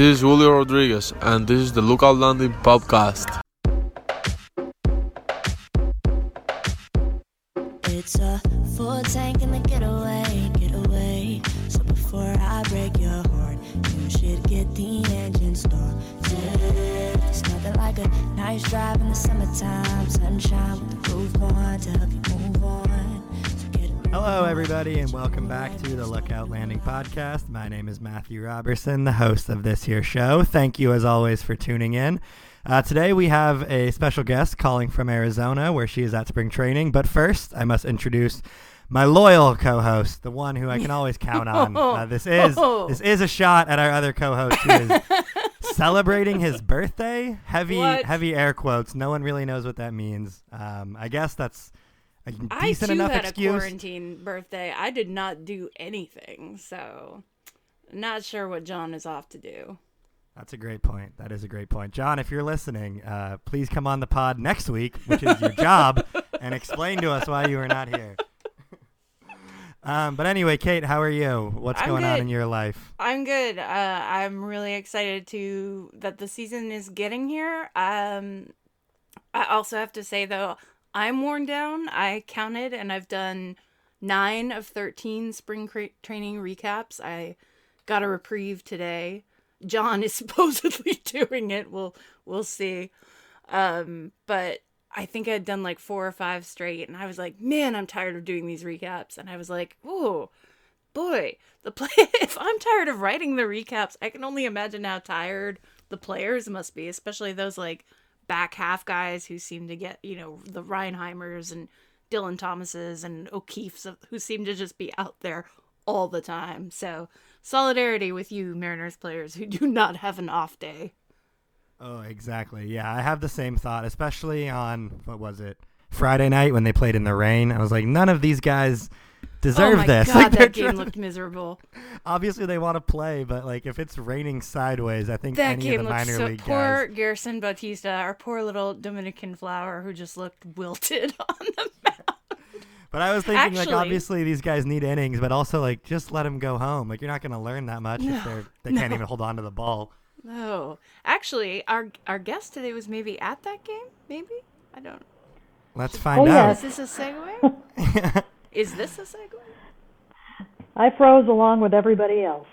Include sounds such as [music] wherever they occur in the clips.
This is Julio Rodriguez, and this is the Lookout Landing podcast. It's a full tank in the getaway, getaway. So before I break your heart, you should get the engine started. It's nothing like a nice drive in the summertime, sunshine with the roof on to help you move on. Hello, everybody, and welcome back to the Lookout Landing podcast. My name is Matthew Robertson, the host of this here show. Thank you, as always, for tuning in. Uh, today, we have a special guest calling from Arizona, where she is at spring training. But first, I must introduce my loyal co-host, the one who I can always count on. Uh, [laughs] this is this is a shot at our other co-host who is [laughs] celebrating his birthday. Heavy, What? heavy air quotes. No one really knows what that means. Um, I guess that's a I decent too enough had excuse. a quarantine birthday. I did not do anything, so not sure what John is off to do. That's a great point. That is a great point. John, if you're listening, uh, please come on the pod next week, which is your job, [laughs] and explain to us why you were not here. um, but anyway, Kate, how are you? What's I'm going on in your life? I'm good. Uh, I'm really excited to that the season is getting here. Um, I also have to say though, I'm worn down. I counted and I've done nine of thirteen spring cra- training recaps. I got a reprieve today. John is [laughs] supposedly doing it. We'll we'll see. Um, but I think I'd done like four or five straight, and I was like, man, I'm tired of doing these recaps. And I was like, oh, boy, the play. [laughs] if I'm tired of writing the recaps, I can only imagine how tired the players must be, especially those like back half guys who seem to get, you know, the Reinheimers and Dylan Thomases and O'Keefe's who seem to just be out there all the time. So solidarity with you, Mariners players who [laughs] do not have an off day. Oh, exactly. Yeah, I have the same thought, especially on what was it Friday night when they played in the rain. I was like, none of these guys deserve oh my this. god, Like, that game trying- looked [laughs] miserable. Obviously, they want to play, but like if it's raining sideways, I think That any game of the minor so league poor guys. Gerson Bautista, our poor little Dominican flower who just looked wilted [laughs] on the mound. But I was thinking, like, obviously these guys need innings, but also like just let them go home. Like you're not going to learn that much if they're they can't even hold on to the ball. No, actually, our our guest today was maybe at that game. Maybe I don't. Let's find Oh, out. yeah. Is this a segue? [laughs] Is this a segue? I froze along with everybody else.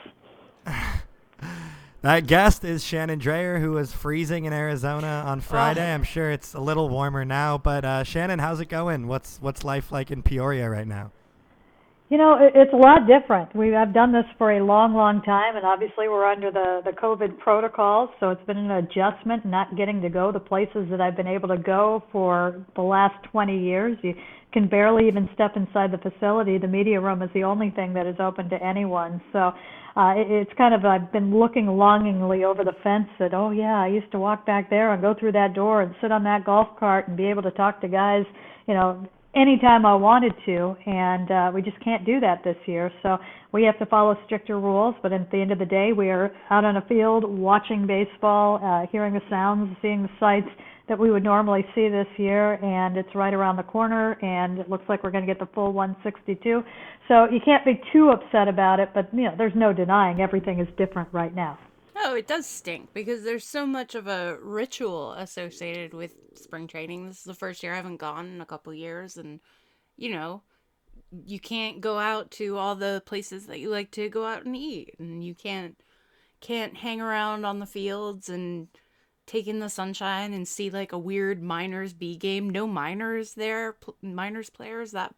That guest is Shannon Drayer, who was freezing in Arizona on Friday. I'm sure it's a little warmer now, but uh, Shannon, how's it going? What's what's life like in Peoria right now? You know, it's a lot different. We I've done this for a long, long time, and obviously we're under the the COVID protocols, so it's been an adjustment not getting to go the places that I've been able to go for the last 20 years. You can barely even step inside the facility. The media room is the only thing that is open to anyone. So uh, it, it's kind of I've been looking longingly over the fence at oh yeah I used to walk back there and go through that door and sit on that golf cart and be able to talk to guys you know anytime I wanted to, and uh, we just can't do that this year. So we have to follow stricter rules. But at the end of the day, we are out on a field watching baseball, uh, hearing the sounds, seeing the sights that we would normally see this year, and it's right around the corner, and it looks like we're going to get the full 162. So you can't be too upset about it, but you know, there's no denying everything is different right now. Oh, it does stink because there's so much of a ritual associated with spring training. This is the first year I haven't gone in a couple years, and you know, you can't go out to all the places that you like to go out and eat, and you can't can't hang around on the fields and take in the sunshine and see like a weird minors B game. No minors there, pl- minors players. That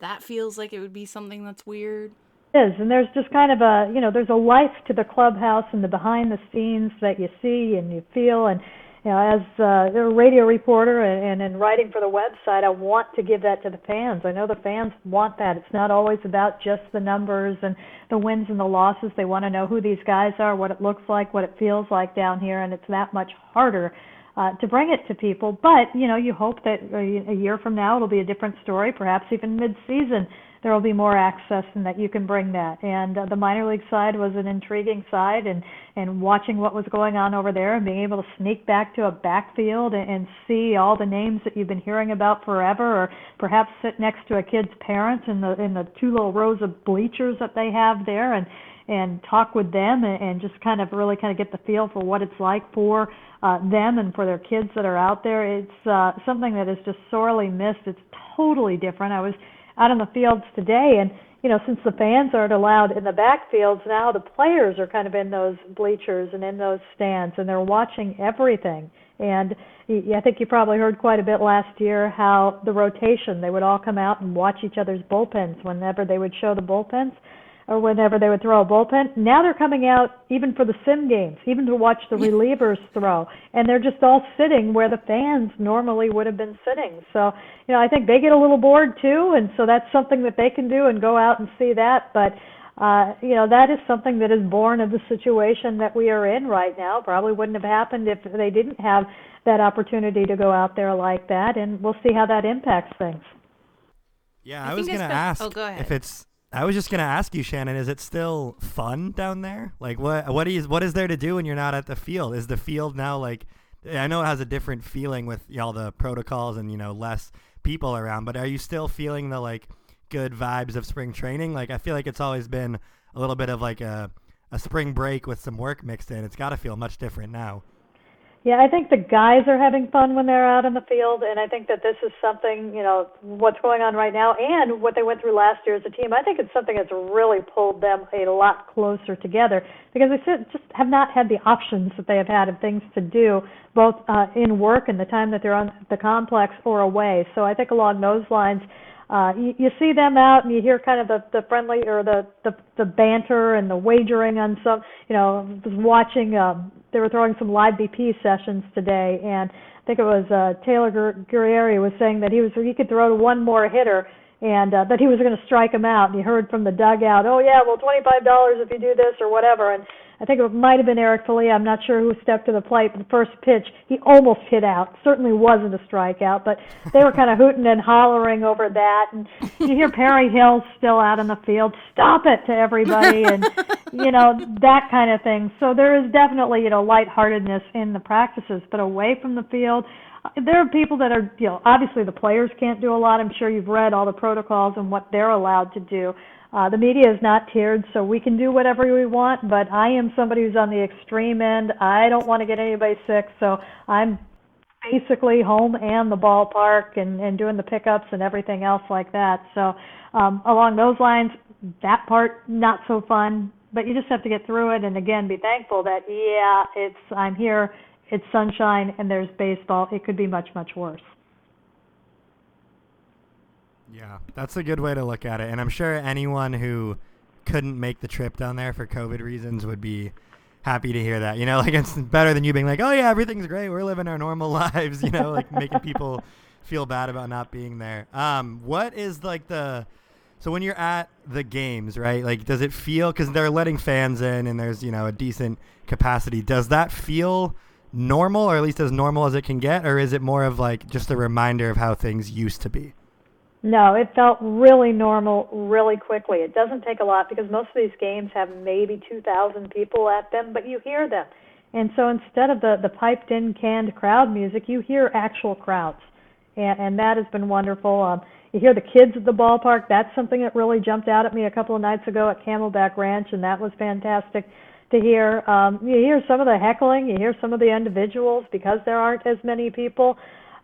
that feels like it would be something that's weird. Is. And there's just kind of a you know there's a life to the clubhouse and the behind the scenes that you see and you feel. And you know as uh, a radio reporter and, and in writing for the website i want to give that to the fans. I know the fans want that. It's not always about just the numbers and the wins and the losses. They want to know who these guys are what it looks like what it feels like down here. And it's that much harder uh, to bring it to people. But you know, you hope that a, a year from now it'll be a different story. Perhaps even mid-season there will be more access and that you can bring that. And uh, the minor league side was an intriguing side, and and watching what was going on over there and being able to sneak back to a backfield and, and see all the names that you've been hearing about forever, or perhaps sit next to a kid's parents in the in the two little rows of bleachers that they have there and and talk with them and, and just kind of really kind of get the feel for what it's like for uh, them and for their kids that are out there. It's uh, something that is just sorely missed. It's totally different. I was out in the fields today and you know, since the fans aren't allowed in the backfields now, the players are kind of in those bleachers and in those stands, and they're watching everything. And I think you probably heard quite a bit last year how the rotation, they would all come out and watch each other's bullpens whenever they would show the bullpens or whenever they would throw a bullpen. Now they're coming out even for the sim games, even to watch the relievers throw, and they're just all sitting where the fans normally would have been sitting. So, you know, I think they get a little bored too, and so that's something that they can do and go out and see that. But uh, you know, that is something that is born of the situation that we are in right now. Probably wouldn't have happened if they didn't have that opportunity to go out there like that, and we'll see how that impacts things. Yeah, I, I was going to ask oh, go if it's I was just gonna ask you, Shannon. Is it still fun down there? Like, what what is what is there to do when you're not at the field? Is the field now like? I know it has a different feeling with all the protocols and you know less people around, but are you still feeling the like good vibes of spring training? Like, I feel like it's always been a little bit of like a a spring break with some work mixed in. It's got to feel much different now. Yeah, I think the guys are having fun when they're out in the field, and I think that this is something, you know, what's going on right now and what they went through last year as a team. I think it's something that's really pulled them a lot closer together because they just have not had the options that they have had of things to do, both uh, in work and the time that they're on the complex or away. So I think along those lines, uh, you, you see them out and you hear kind of the, the friendly or the, the the banter and the wagering on some. You know, watching. Um, they were throwing some live BP sessions today, and I think it was uh, Taylor Guerrieri was saying that he was he could throw one more hitter and uh, that he was going to strike him out. And you heard from the dugout, "Oh yeah, well twenty five dollars if you do this or whatever." And I think it might have been Eric Filia. I'm not sure who stepped to the plate, but the first pitch he almost hit out. Certainly wasn't a strikeout, but they were kind of hooting and hollering over that. And you hear Perry Hill still out in the field, "Stop it!" to everybody, and [laughs] you know that kind of thing. So there is definitely you know lightheartedness in the practices, but away from the field. Uh, there are people that are, you know, obviously the players can't do a lot. I'm sure you've read all the protocols and what they're allowed to do. Uh, the media is not tiered, so we can do whatever we want, but I am somebody who's on the extreme end. I don't want to get anybody sick, so I'm basically home and the ballpark and, and doing the pickups and everything else like that. So um, along those lines, that part not so fun, but you just have to get through it and again be thankful that yeah, it's I'm here, it's sunshine and there's baseball. It could be much much worse. Yeah, that's a good way to look at it. And I'm sure anyone who couldn't make the trip down there for COVID reasons would be happy to hear that. You know, [laughs] like it's better than you being like, "Oh yeah, everything's great. We're living our normal [laughs] lives." You know, like making [laughs] people feel bad about not being there. Um, what is like the so when you're at the games, right? Like, does it feel because they're letting fans in and there's you know a decent capacity? Does that feel normal, or at least as normal as it can get, or is it more of like just a reminder of how things used to be? No, it felt really normal really quickly. It doesn't take a lot because most of these games have maybe 2,000 people at them, but you hear them. And so instead of the, the piped in canned crowd music, you hear actual crowds. And, and that has been wonderful. Um, you hear the kids at the ballpark. That's something that really jumped out at me a couple of nights ago at Camelback Ranch, and that was fantastic to hear. Um, you hear some of the heckling, you hear some of the individuals because there aren't as many people.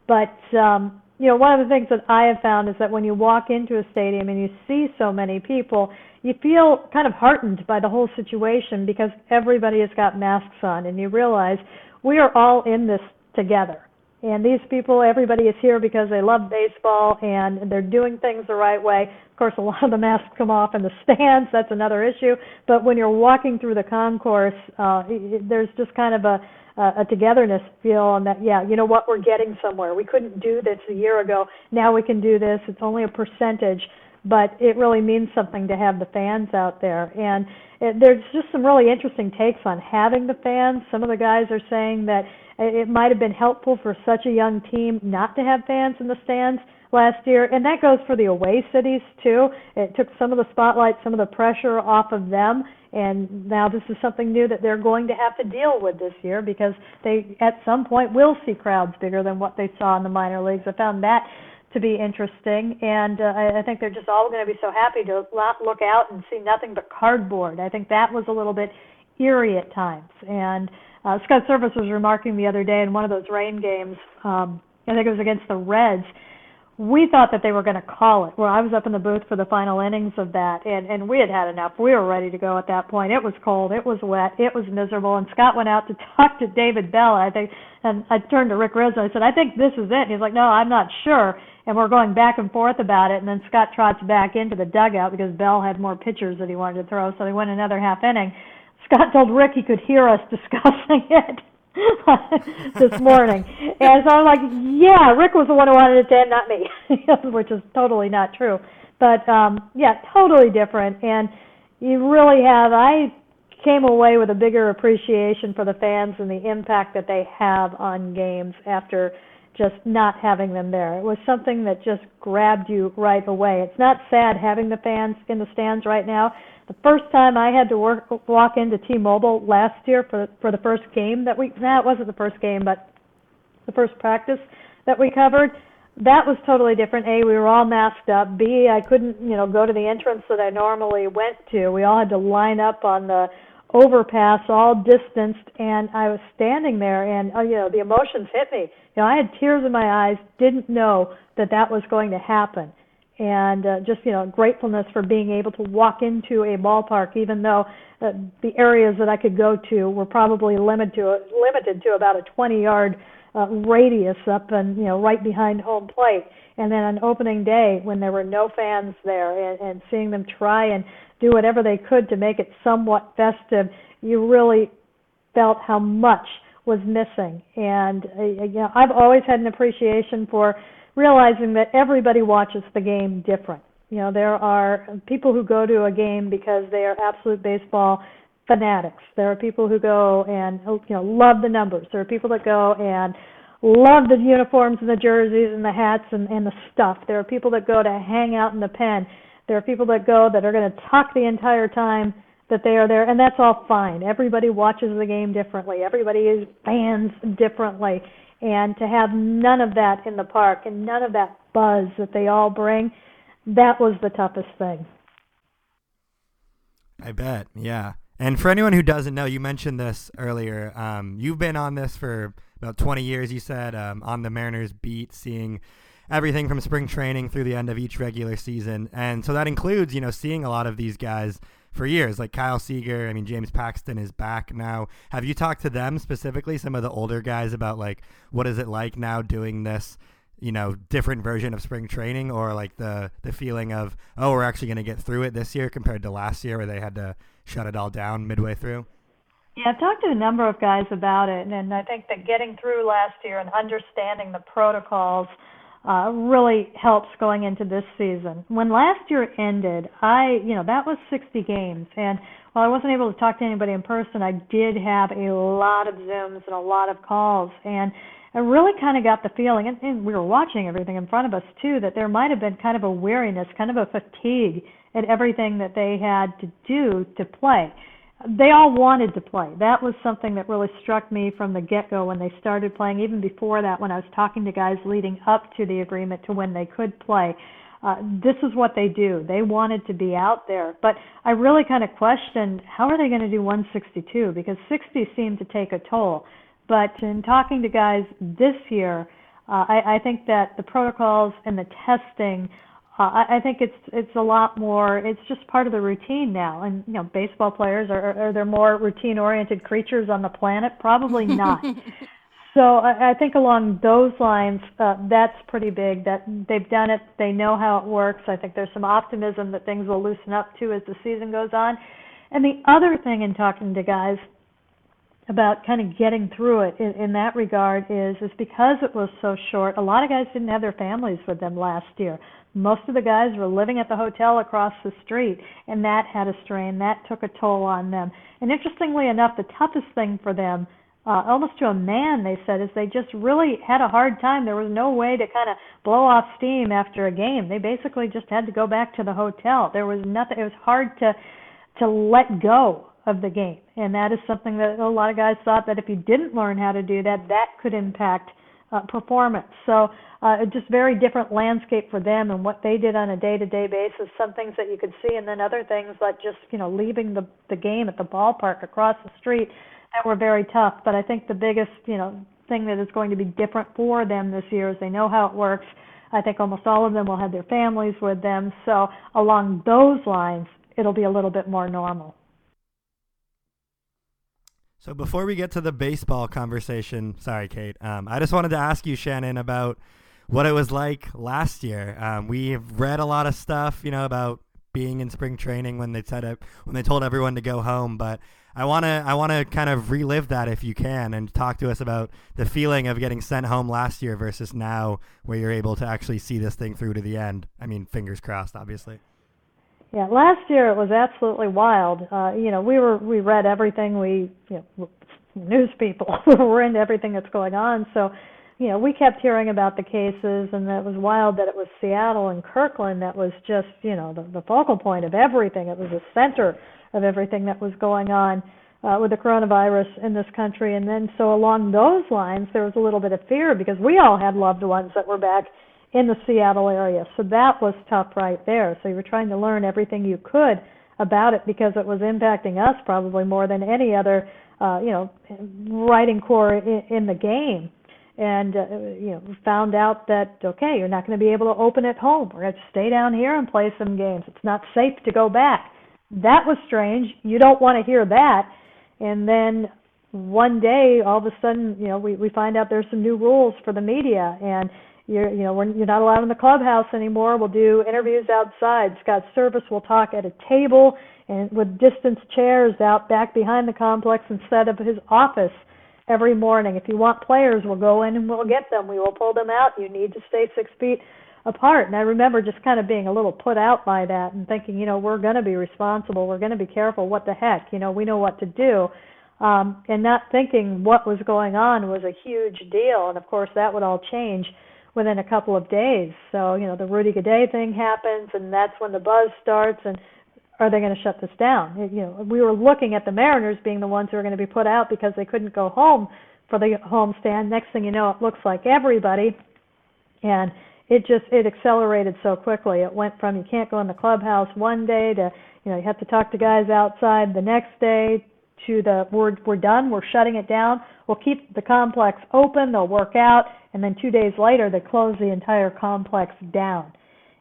But um, you know, one of the things that I have found is that when you walk into a stadium and you see so many people, you feel kind of heartened by the whole situation because everybody has got masks on and you realize we are all in this together. And these people, everybody is here because they love baseball and they're doing things the right way. Of course, a [laughs] lot of the masks come off in the stands. That's another issue. But when you're walking through the concourse, uh, there's just kind of a uh, a togetherness feel and that yeah you know what we're getting somewhere. We couldn't do this a year ago. Now we can do this. It's only a percentage but it really means something to have the fans out there. And it, there's just some really interesting takes on having the fans. Some of the guys are saying that it might have been helpful for such a young team not to have fans in the stands last year, and that goes for the away cities too. It took some of the spotlight, some of the pressure off of them, and now this is something new that they're going to have to deal with this year because they at some point will see crowds bigger than what they saw in the minor leagues. I found that to be interesting, and uh, I, think they're just all going to be so happy to look out and see nothing but cardboard. I think that was a little bit eerie at times. And uh, Scott Servais was remarking the other day in one of those rain games. Um, I think it was against the Reds we thought that they were going to call it. Well, I was up in the booth for the final innings of that, and and we had had enough. We were ready to go at that point. It was cold, it was wet, it was miserable. And Scott went out to [laughs] talk to David Bell. I think, and I turned to Rick Rizzs. I said, I think this is it. And he's like, No, I'm not sure. And we're going back and forth about it. And then Scott trots back into the dugout because Bell had more pitchers that he wanted to throw, so they went another half inning. Scott told Rick he could hear us [laughs] discussing it. [laughs] this morning. And so I'm like, yeah, Rick was the one who wanted it to end, not me, [laughs] which is totally not true. But um, yeah, totally different. And you really have, I came away with a bigger appreciation for the fans and the impact that they have on games after just not having them there. It was something that just grabbed you right away. It's not sad having the fans in the stands right now the first time I had to work walk into T-Mobile last year for for the first game that we nah, it wasn't the first game, but the first practice that we covered. That was totally different. A, we were all masked up. B, I couldn't, you know, go to the entrance that I normally went to. We all had to line up on the overpass, all distanced, and I was standing there, and uh, you know, the emotions hit me. You know, I had tears in my eyes. Didn't know that that was going to happen and uh, just you know gratefulness for being able to walk into a ballpark, even though uh, the areas that I could go to were probably limited to limited to about a 20 yard uh, radius up and you know right behind home plate. And then on opening day, when there were no fans there, and, and seeing them try and do whatever they could to make it somewhat festive, you really felt how much was missing. And uh, you know, I've always had an appreciation for realizing that everybody watches the game different. You know, there are people who go to a game because they are absolute baseball fanatics. There are people who go and you know love the numbers. There are people that go and love the uniforms and the jerseys and the hats and, and the stuff. There are people that go to hang out in the pen. There are people that go that are going to talk the entire time that they are there, and that's all fine. Everybody watches the game differently. Everybody is fans differently. And to have none of that in the park and none of that buzz that they all bring, that was the toughest thing. I bet, yeah. And for anyone who doesn't know, you mentioned this earlier. Um, you've been on this for about 20 years, you said, um, on the Mariners beat, seeing everything from spring training through the end of each regular season. And so that includes, you know, seeing a lot of these guys for years, like Kyle Seager. I mean, James Paxton is back now. Have you talked to them specifically, some of the older guys, about like what is it like now doing this? you know different version of spring training or like the the feeling of oh we're actually going to get through it this year compared to last year where they had to shut it all down midway through yeah i've talked to a number of guys about it and i think that getting through last year and understanding the protocols uh, really helps going into this season. When last year ended, I, you know, that was 60 games, and while I wasn't able to talk to anybody in person, I did have a lot of Zooms and a lot of calls, and I really kind of got the feeling, and, and we were watching everything in front of us too, that there might have been kind of a weariness, kind of a fatigue at everything that they had to do to play they all wanted to play. That was something that really struck me from the get go when they started playing, even before that, when I was talking to guys leading up to the agreement to when they could play. Uh, this is what they do. They wanted to be out there. But I really kind of questioned how are they going to do 162 because 60 seemed to take a toll. But in talking to guys this year, uh, I, I think that the protocols and the testing uh, I, I think it's it's a lot more. It's just part of the routine now. And you know, baseball players are are there more routine oriented creatures on the planet? Probably not. [laughs] so I, I think along those lines, uh, that's pretty big. That they've done it. They know how it works. I think there's some optimism that things will loosen up too as the season goes on. And the other thing in talking to guys about kind of getting through it in, in that regard is is because it was so short. A lot of guys didn't have their families with them last year. Most of the guys were living at the hotel across the street, and that had a strain. That took a toll on them. And interestingly enough, the toughest thing for them, uh, almost to a man, they said, is they just really had a hard time. There was no way to kind of blow off steam after a game. They basically just had to go back to the hotel. There was nothing. It was hard to to let go of the game, and that is something that a lot of guys thought that if you didn't learn how to do that, that could impact uh, performance. So uh, just very different landscape for them and what they did on a day-to-day basis. Some things that you could see, and then other things like just you know leaving the the game at the ballpark across the street that were very tough. But I think the biggest you know thing that is going to be different for them this year is they know how it works. I think almost all of them will have their families with them. So along those lines, it'll be a little bit more normal. So before we get to the baseball conversation, sorry, Kate, um, I just wanted to ask you, Shannon, about what it was like last year. Um, we've read a lot of stuff, you know, about being in spring training when they said it, when they told everyone to go home. But I want to, I want to kind of relive that if you can, and talk to us about the feeling of getting sent home last year versus now, where you're able to actually see this thing through to the end. I mean, fingers crossed, obviously. Yeah, last year it was absolutely wild. Uh, you know, we were we read everything. We you know, news people [laughs] were into everything that's going on. So, you know, we kept hearing about the cases, and it was wild that it was Seattle and Kirkland that was just you know the, the focal point of everything. It was the center of everything that was going on uh, with the coronavirus in this country. And then so along those lines, there was a little bit of fear because we all had loved ones that were back in the Seattle area. So that was tough right there. So you were trying to learn everything you could about it because it was impacting us probably more than any other, uh, you know, writing core in, in the game. And uh, you know, found out that okay, you're not going to be able to open at home. We're going to stay down here and play some games. It's not safe to go back. That was strange. You don't want to hear that. And then one day, all of a sudden, you know, we we find out there's some new rules for the media and you're you know we're, you're not allowed in the clubhouse anymore. We'll do interviews outside. Scott Servais will talk at a table and with distance chairs out back behind the complex instead of his office every morning. If you want players, we'll go in and we'll get them. We will pull them out. You need to stay six feet apart. And I remember just kind of being a little put out by that and thinking, you know, we're going to be responsible. We're going to be careful. What the heck? You know, we know what to do. Um, and not thinking what was going on was a huge deal. And of course, that would all change within a couple of days. So, you know, the Rudy Gobert thing happens, and that's when the buzz starts. And are they going to shut this down? You know, we were looking at the Mariners being the ones who are going to be put out because they couldn't go home for the homestand. Next thing you know, it looks like everybody, and it just it accelerated so quickly. It went from you can't go in the clubhouse one day to you know you have to talk to guys outside the next day to the we're we're done, we're shutting it down. We'll keep the complex open. They'll work out and then two days later they close the entire complex down.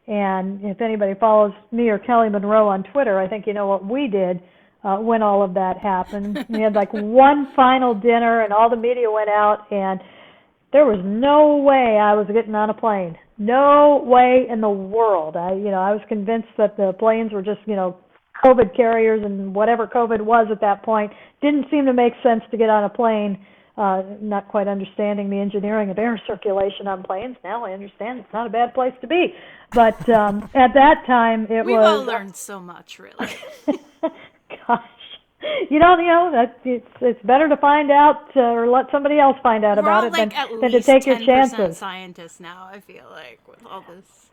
And if anybody follows me or Kelly Munro on Twitter, I think you know what we did uh, when all of that happened. [laughs] we had like one final dinner, and all the media went out, and there was no way I was getting on a plane. No way in the world. I, you know, I was convinced that the planes were just, you know, COVID carriers and whatever COVID was at that point. Didn't seem to make sense to get on a plane uh, not quite understanding the engineering of air circulation on planes. Now I understand it's not a bad place to be. But um, at that time, it was We've all learned so much, really. [laughs] Gosh. You don't, you know, that it's it's better to find out uh, or let somebody else find out We're about it like than, than to take your 10% chances. scientists now, I feel like, with all this.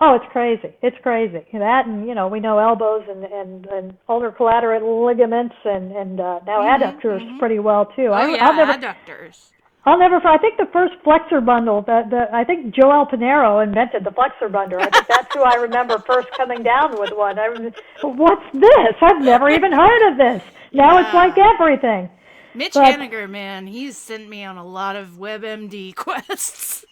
Oh, it's crazy. It's crazy. That and you know we know elbows and and and ulnar collateral ligaments and and uh, now adductors pretty well too. Mm-hmm, Oh, I, yeah, I'll never adductors. I'll never. I think the first flexor bundle that the I think Joel Pineiro invented the flexor bundle. I think that's who I remember first coming down with one. I was, what's this? I've never even heard of this. Now it's like everything. Mitch But- Haniger, man, he's sent me on a lot of WebMD [laughs] quests.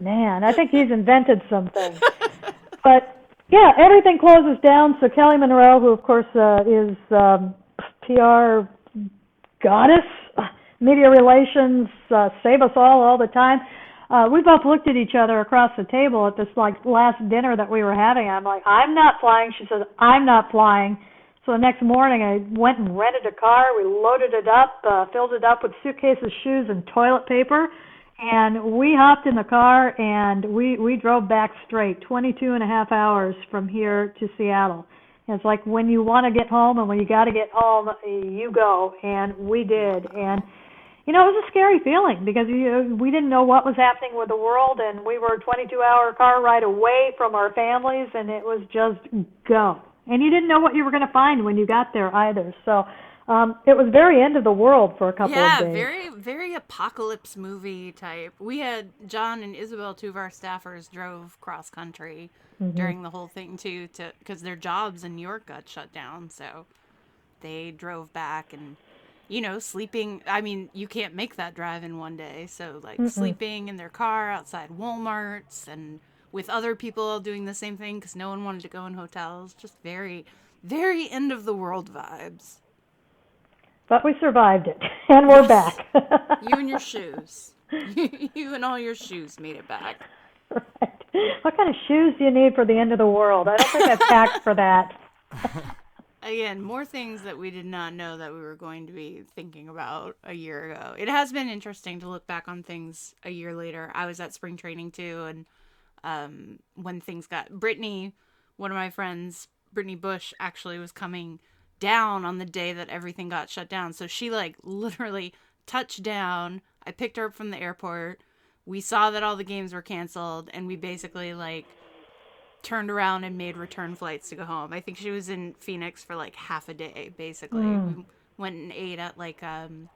Man, I think he's invented something. [laughs] but yeah, everything closes down. So Kelly Munro, who of course uh, is um, PR goddess, media relations, uh, save us all all the time. Uh, we both looked at each other across the table at this like last dinner that we were having. I'm like, I'm not flying. She says, I'm not flying. So the next morning, I went and rented a car. We loaded it up, uh, filled it up with suitcases, shoes, and toilet paper, and we hopped in the car and we we drove back straight, 22 and a half hours from here to Seattle. It's like when you want to get home and when you got to get home, you go, and we did. And you know, it was a scary feeling because you, we didn't know what was happening with the world, and we were a 22-hour car ride away from our families, and it was just go. And you didn't know what you were going to find when you got there either. So um, it was very end of the world for a couple yeah, of days. Yeah, very, very apocalypse movie type. We had John and Isabel, two of our staffers, drove cross country during the whole thing too, to because their jobs in New York got shut down. So they drove back and you know sleeping. I mean, you can't make that drive in one day. So like sleeping in their car outside WalMarts and with other people all doing the same thing because no one wanted to go in hotels. Just very, very end of the world vibes. But we survived it, [laughs] and we're back. [laughs] You and your shoes. [laughs] you and all your shoes made it back. right. What kind of shoes do you need for the end of the world? I don't think I packed for that. Again, more things that we did not know that we were going to be thinking about a year ago. It has been interesting to look back on things a year later. I was at spring training too, and um, when things got Brittany, one of my friends, Brittany Bush, actually was coming down on the day that everything got shut down. So she like literally touched down. I picked her up from the airport. We saw that all the games were canceled, and we basically like turned around and made return flights to go home. I think she was in Phoenix for like half a day, basically. We went and ate at like um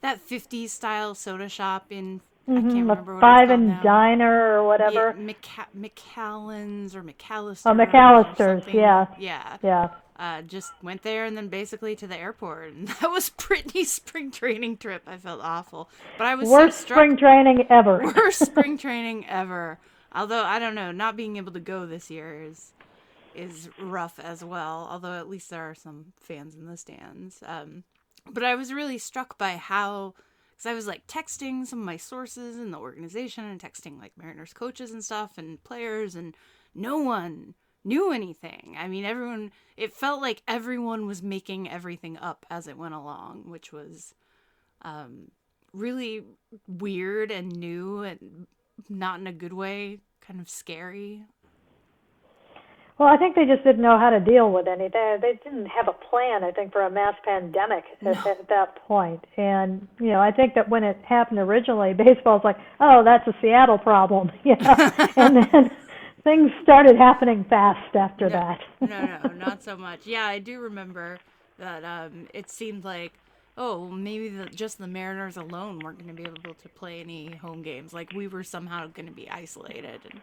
that 50s style soda shop in I can't remember what Five and now. Diner or whatever. Yeah, McCa- McAllen's or McAllister. Oh, McAllister's, yeah. Yeah. Yeah. Uh, just went there and then basically to the airport. And [laughs] that was Brittany's spring training trip. I felt awful. But I was Worst so struck spring training ever. [laughs] worst spring training ever. Although I don't know, not being able to go this year is is rough as well. Although at least there are some fans in the stands. Um, but I was really struck by how, because I was like texting some of my sources in the organization and texting like Mariners coaches and stuff and players, and no one knew anything. I mean, everyone. It felt like everyone was making everything up as it went along, which was um, really weird and new and not in a good way, kind of scary. Well, I think they just didn't know how to deal with anything. They didn't have a plan, I think, for a mass pandemic at, at that point. And, you know, I think that when it happened originally, [laughs] baseball's like, oh, that's a Seattle problem. [laughs] Yeah. [laughs] and then things started happening fast after that. no, [laughs] no, not so much. Yeah, I do remember that um, it seemed like, oh, maybe the, just the Mariners alone weren't going to be able to play any home games. Like we were somehow going to be isolated. And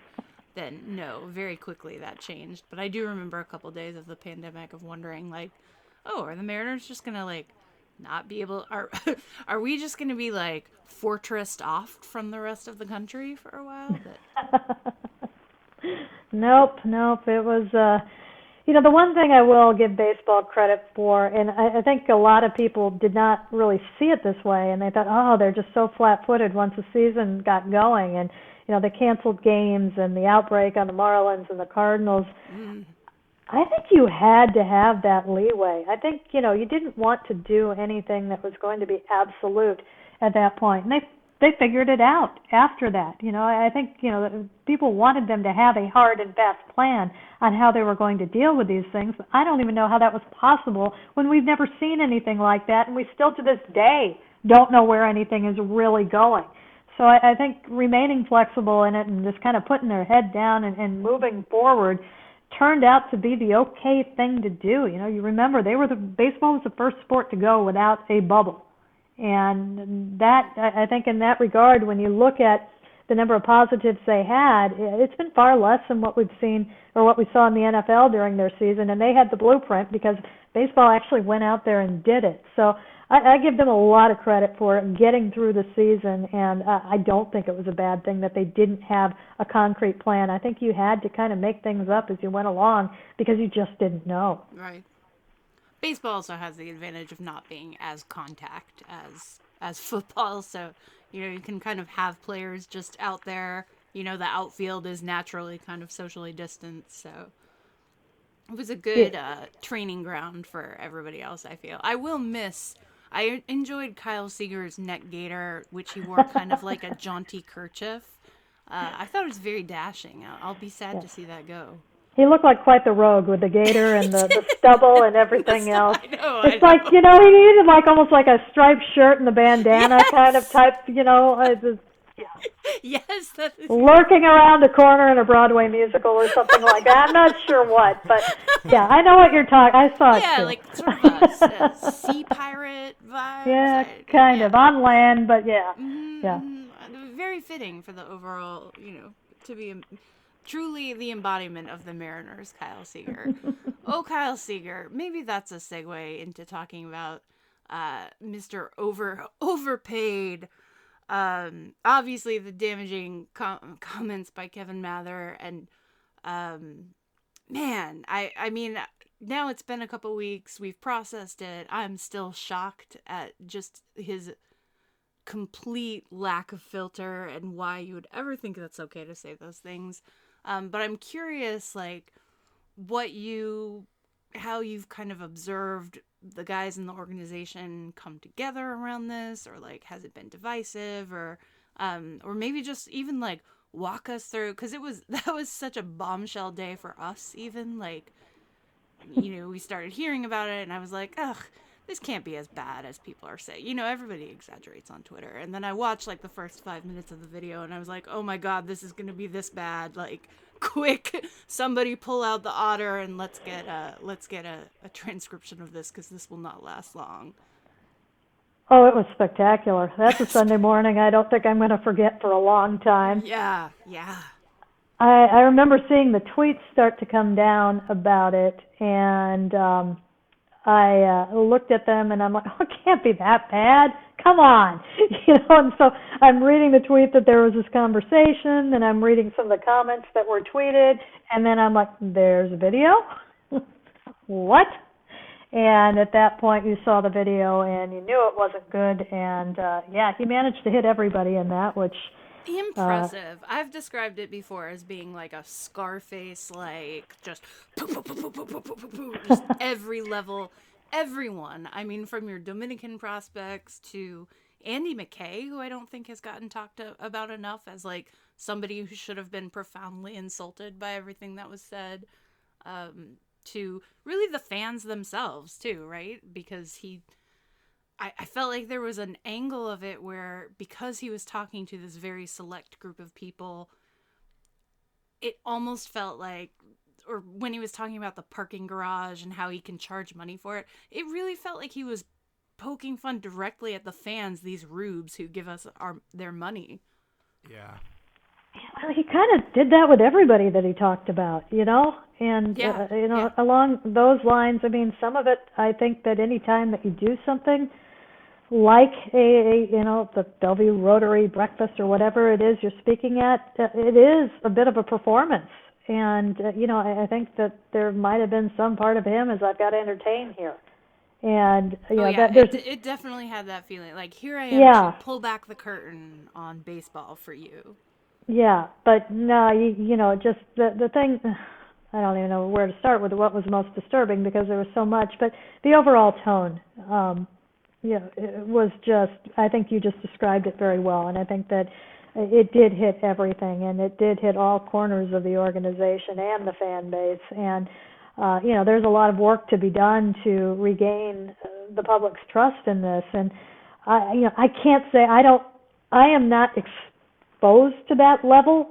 then, no, very quickly that changed. But I do remember a couple days of the pandemic of wondering, like, oh, are the Mariners just going to, like, not be able are [laughs] are we just going to be like fortressed off from the rest of the country for a while but [laughs] Nope, nope. It was, uh, you know, the one thing I will give baseball credit for, and I, I think a lot of people did not really see it this way, and they thought, oh, they're just so flat-footed once the season got going, and you know, they canceled games and the outbreak on the Marlins and the Cardinals. I think you had to have that leeway. I think you know you didn't want to do anything that was going to be absolute at that point, and they they figured it out after that. You know, I think you know people wanted them to have a hard and fast plan on how they were going to deal with these things. But I don't even know how that was possible when we've never seen anything like that, and we still to this day don't know where anything is really going. So I, I think remaining flexible in it and just kind of putting their head down and, and moving forward turned out to be the okay thing to do. You know, you remember they were the baseball was the first sport to go without a bubble. And that I think in that regard when you look at the number of positives they had, it's been far less than what we've seen or what we saw in the NFL during their season and they had the blueprint because baseball actually went out there and did it. So I, I give them a lot of credit for getting through the season, and uh, I don't think it was a bad thing that they didn't have a concrete plan. I think you had to kind of make things up as you went along because you just didn't know. Right. Baseball also has the advantage of not being as contact as as [laughs] football, so you know you can kind of have players just out there. You know the outfield is naturally kind of socially distanced, so it was a good uh, training ground for everybody else. I feel I will miss. I enjoyed Kyle Seager's neck gaiter, which he wore kind of like a [laughs] jaunty kerchief. Uh, I thought it was very dashing. I'll, I'll be sad to see that go. He looked like quite the rogue with the gator and the, the [laughs] stubble and everything else. I know. I It's like you know he needed like almost like a striped shirt and the bandana kind of type. You know, uh, just, [laughs] yes, that is. lurking around a corner in a Broadway musical or something like that. I'm not sure what, but yeah, I know what you're talking. I saw it Yeah, like sort of a, a sea pirate vibe. yeah, kind of on land, but yeah, yeah. Mm-hmm. Very fitting for the overall, you know, to be em- truly the embodiment of the Mariners, Kyle Seager. [laughs] oh, Kyle Seager. Maybe that's a segue into talking about uh, Mr. Over overpaid. Um, obviously, the damaging com- comments by Kevin Mather and um, man, I I mean now it's been a couple weeks. We've processed it. I'm still shocked at just his complete lack of filter and why you would ever think that's okay to say those things. Um, but I'm curious, like, what you, how you've kind of observed the guys in the organization come together around this, or like, has it been divisive, or, um, or maybe just even like walk us through, because it was [laughs] that was such a bombshell day for us, even like, you know, we started hearing about it, and I was like, ugh this can't be as bad as people are saying. You know, everybody exaggerates on Twitter. And then I watched like the first five minutes of the video and I was like, oh my god, this is going to be this bad. Like, [laughs] quick, somebody pull out the otter and let's get a, let's get a, a transcription of this because this will not last long. Oh, it was spectacular. That's a Sunday [laughs] morning I don't think I'm going to forget for a long time. Yeah, yeah. I, I remember seeing the tweets start to come down about it, and um, I uh, looked at them and I'm like, [laughs] oh, it can't be that bad. Come on, [laughs] you know. And so I'm reading the tweet that there was this conversation, and I'm reading some of the comments that were tweeted, and then I'm like, there's a video. [laughs] what? And at that point, you saw the video and you knew it wasn't good. And uh, yeah, he managed to hit everybody in that, which Impressive. I've described it before as being like a Scarface, like just poo, poo, poo, poo, poo, poo, poo, poo, poo, just every level, everyone. I mean, from your Dominican prospects to Andy McKay, who I don't think has gotten talked about enough as like somebody who should have been profoundly insulted by everything that was said, um, to really the fans themselves too, right? Because he I, I felt like there was an angle of it where because he was talking to this very select group of people, it almost felt like or when he was talking about the parking garage and how he can charge money for it, it really felt like he was poking fun directly at the fans, these rubes who give us our their money. Yeah. Well, he kind of did that with everybody that he talked about, you know, and Yeah, uh, you know, yeah. along those lines. I mean, some of it. I think that any time that you do something like a, a you know the Bellevue Rotary breakfast or whatever it is you're speaking at, uh, it is a bit of a performance. And uh, you know, I, I think that there might have been some part of him as I've got to entertain here, and you know oh yeah, that it, it definitely had that feeling. Like here I am Yeah. to pull back the curtain on baseball for you. Yeah, but no, you, you know, just the the thing. I don't even know where to start with what was most disturbing because there was so much. But the overall tone, um, know, it was just. I think you just described it very well, and I think that it did hit everything, and it did hit all corners of the organization and the fan base. And uh, you know, there's a lot of work to be done to regain uh, the public's trust in this. And I, you know, I can't say I don't. I am not exposed to that level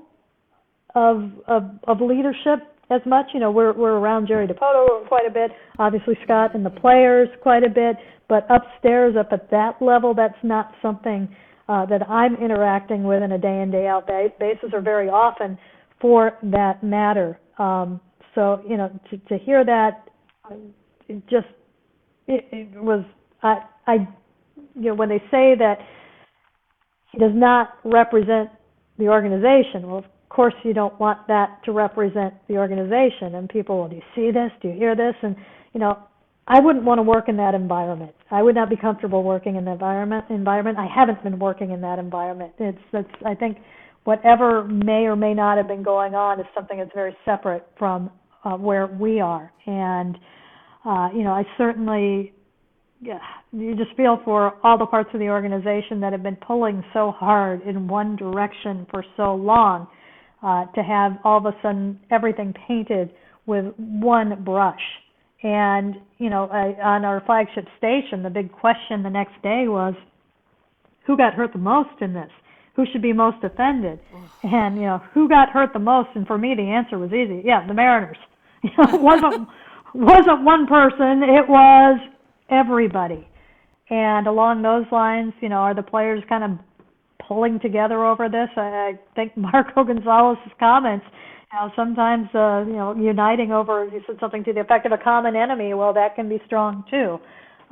of of of leadership as much. You know, we're we're around Jerry Dipoto quite a bit, obviously Scott and the players quite a bit, but upstairs up at that level, that's not something uh, that I'm interacting with in a day in day out ba- basis, or very often, for that matter. Um, so you know, to to hear that, it just it, it was I I you know when they say that he does not represent the organization. Well, course, you don't want that to represent the organization. And people, well, do you see this? Do you hear this? And you know, I wouldn't want to work in that environment. I would not be comfortable working in the environment. Environment. I haven't been working in that environment. It's that's. I think whatever may or may not have been going on is something that's very separate from uh, where we are. And uh, you know, I certainly yeah, you just feel for all the parts of the organization that have been pulling so hard in one direction for so long uh, to have all of a sudden everything painted with one brush. And, you know, I, on our flagship station, the big question the next day was who got hurt the most in this? who should be most offended. And you know, who got hurt the most? And for me, the answer was easy. Yeah, the Mariners. [laughs] You know, it wasn't wasn't one person. It was everybody. And along those lines, you know, are the players kind of pulling together over this? I, I think [laughs] Marco Gonzalez' comments, you know, sometimes, uh, you know, uniting over, he said something to the effect of a common enemy. Well, that can be strong too.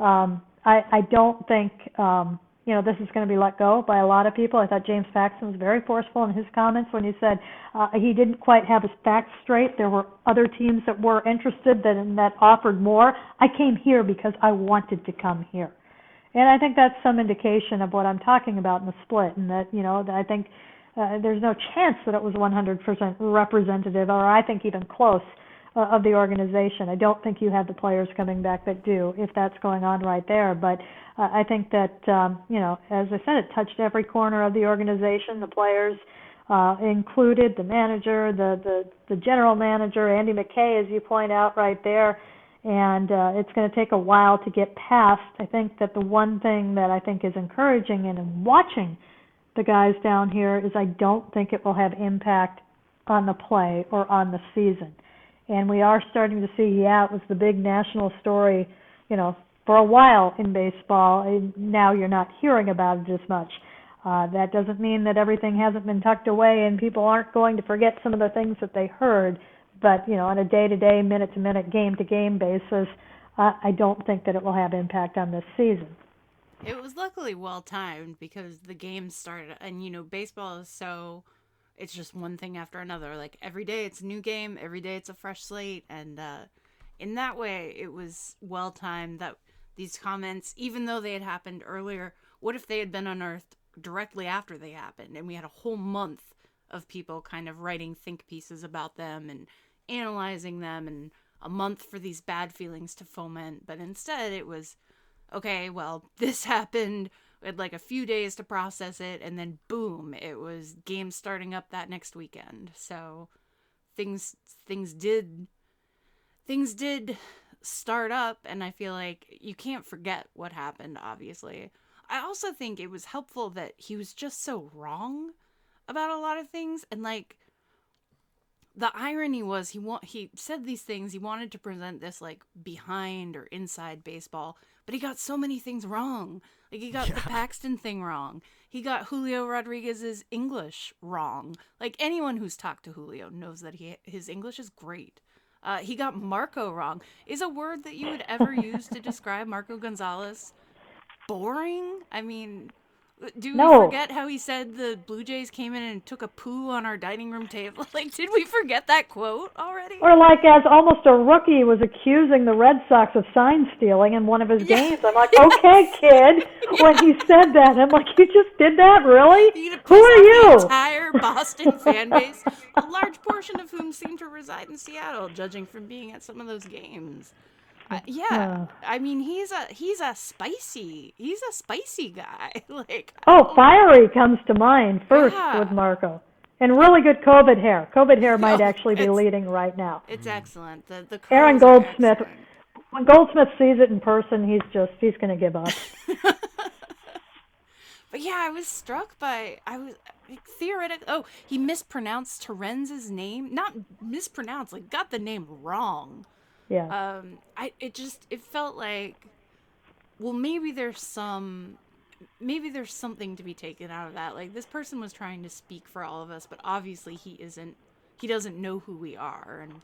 Um, I, I don't think, um, you know, this is going to be let go by a lot of people. I thought James Paxton was very forceful in his comments when he said uh, he didn't quite have his facts straight. There were other teams that were interested that that offered more. I came here because I wanted to come here. And I think that's some indication of what I'm talking about in the split, and that you know, I think uh, there's no chance that it was 100% representative, or I think even close, uh, of the organization. I don't think you have the players coming back that do, if that's going on right there. But uh, I think that um, you know, as I said, it touched every corner of the organization. The players. Uh, included the manager, the, the the general manager, Andy McKay, as you point out right there, and uh, it's going to take a while to get past. I think that the one thing that I think is encouraging in watching the guys down here is I don't think it will have impact on the play or on the season. And we are starting to see, yeah, it was the big national story, you know, for a while in baseball. And now you're not hearing about it as much. Uh, that doesn't mean that everything hasn't been tucked away and people aren't going to forget some of the things that they heard but you know, on a day-to-day, minute-to-minute, game-to-game basis, uh, I don't think that it will have impact on this season. It was luckily well timed because the game started, and you know, baseball is so. It's just one thing after another. Like every day, it's a new game. Every day, it's a fresh slate, and uh, in that way, it was well timed that these comments, even though they had happened earlier, what if they had been unearthed directly after they happened, and we had a whole month of people kind of writing think pieces about them and analyzing them and a month for these bad feelings to foment. But instead, it was okay, well, [laughs] this happened. We had like a few days to process it, and then boom, it was games starting up that next weekend. So things things did things did start up, and I feel like you can't forget what happened. Obviously, I also think it was helpful that he was just so wrong about a lot of things, and like the irony was he want he said these things he wanted to present this like behind or inside baseball but he got so many things wrong. Like he got yeah. the paxton thing wrong. He got julio rodriguez's english wrong. Like anyone who's talked to julio knows that he his english is great. Uh, he got marco wrong. Is a word that you would ever use to describe marco gonzalez? Boring? I mean do no. we forget how he said the Blue Jays came in and took a poo on our dining room table? [laughs] Like, did we forget that quote already? Or like as almost a rookie was accusing the Red Sox of sign stealing in one of his yeah. games. I'm [laughs] like, okay, kid. yeah. When he said that, I'm like, you just did that, really? Who are you? The entire Boston [laughs] fan base, a large portion of whom seem to reside in Seattle, judging from being at some of those games. Uh, yeah, I mean he's a he's a spicy he's a spicy guy. [laughs] like oh, fiery comes to mind first yeah. with Marco, and really good COVID hair. COVID hair [laughs] might actually be leading right now. It's excellent. The the Aaron Goldsmith. When Goldsmith sees it in person, he's just he's going to give up. [laughs] but yeah, I was struck by I was theoretic. Oh, he mispronounced Torrens's name. Not mispronounced, like got the name wrong. Yeah. Um, I it just it felt like, well, maybe there's some, maybe there's something to be taken out of that. Like this person was trying to speak for all of us, but obviously he isn't. He doesn't know who we are, and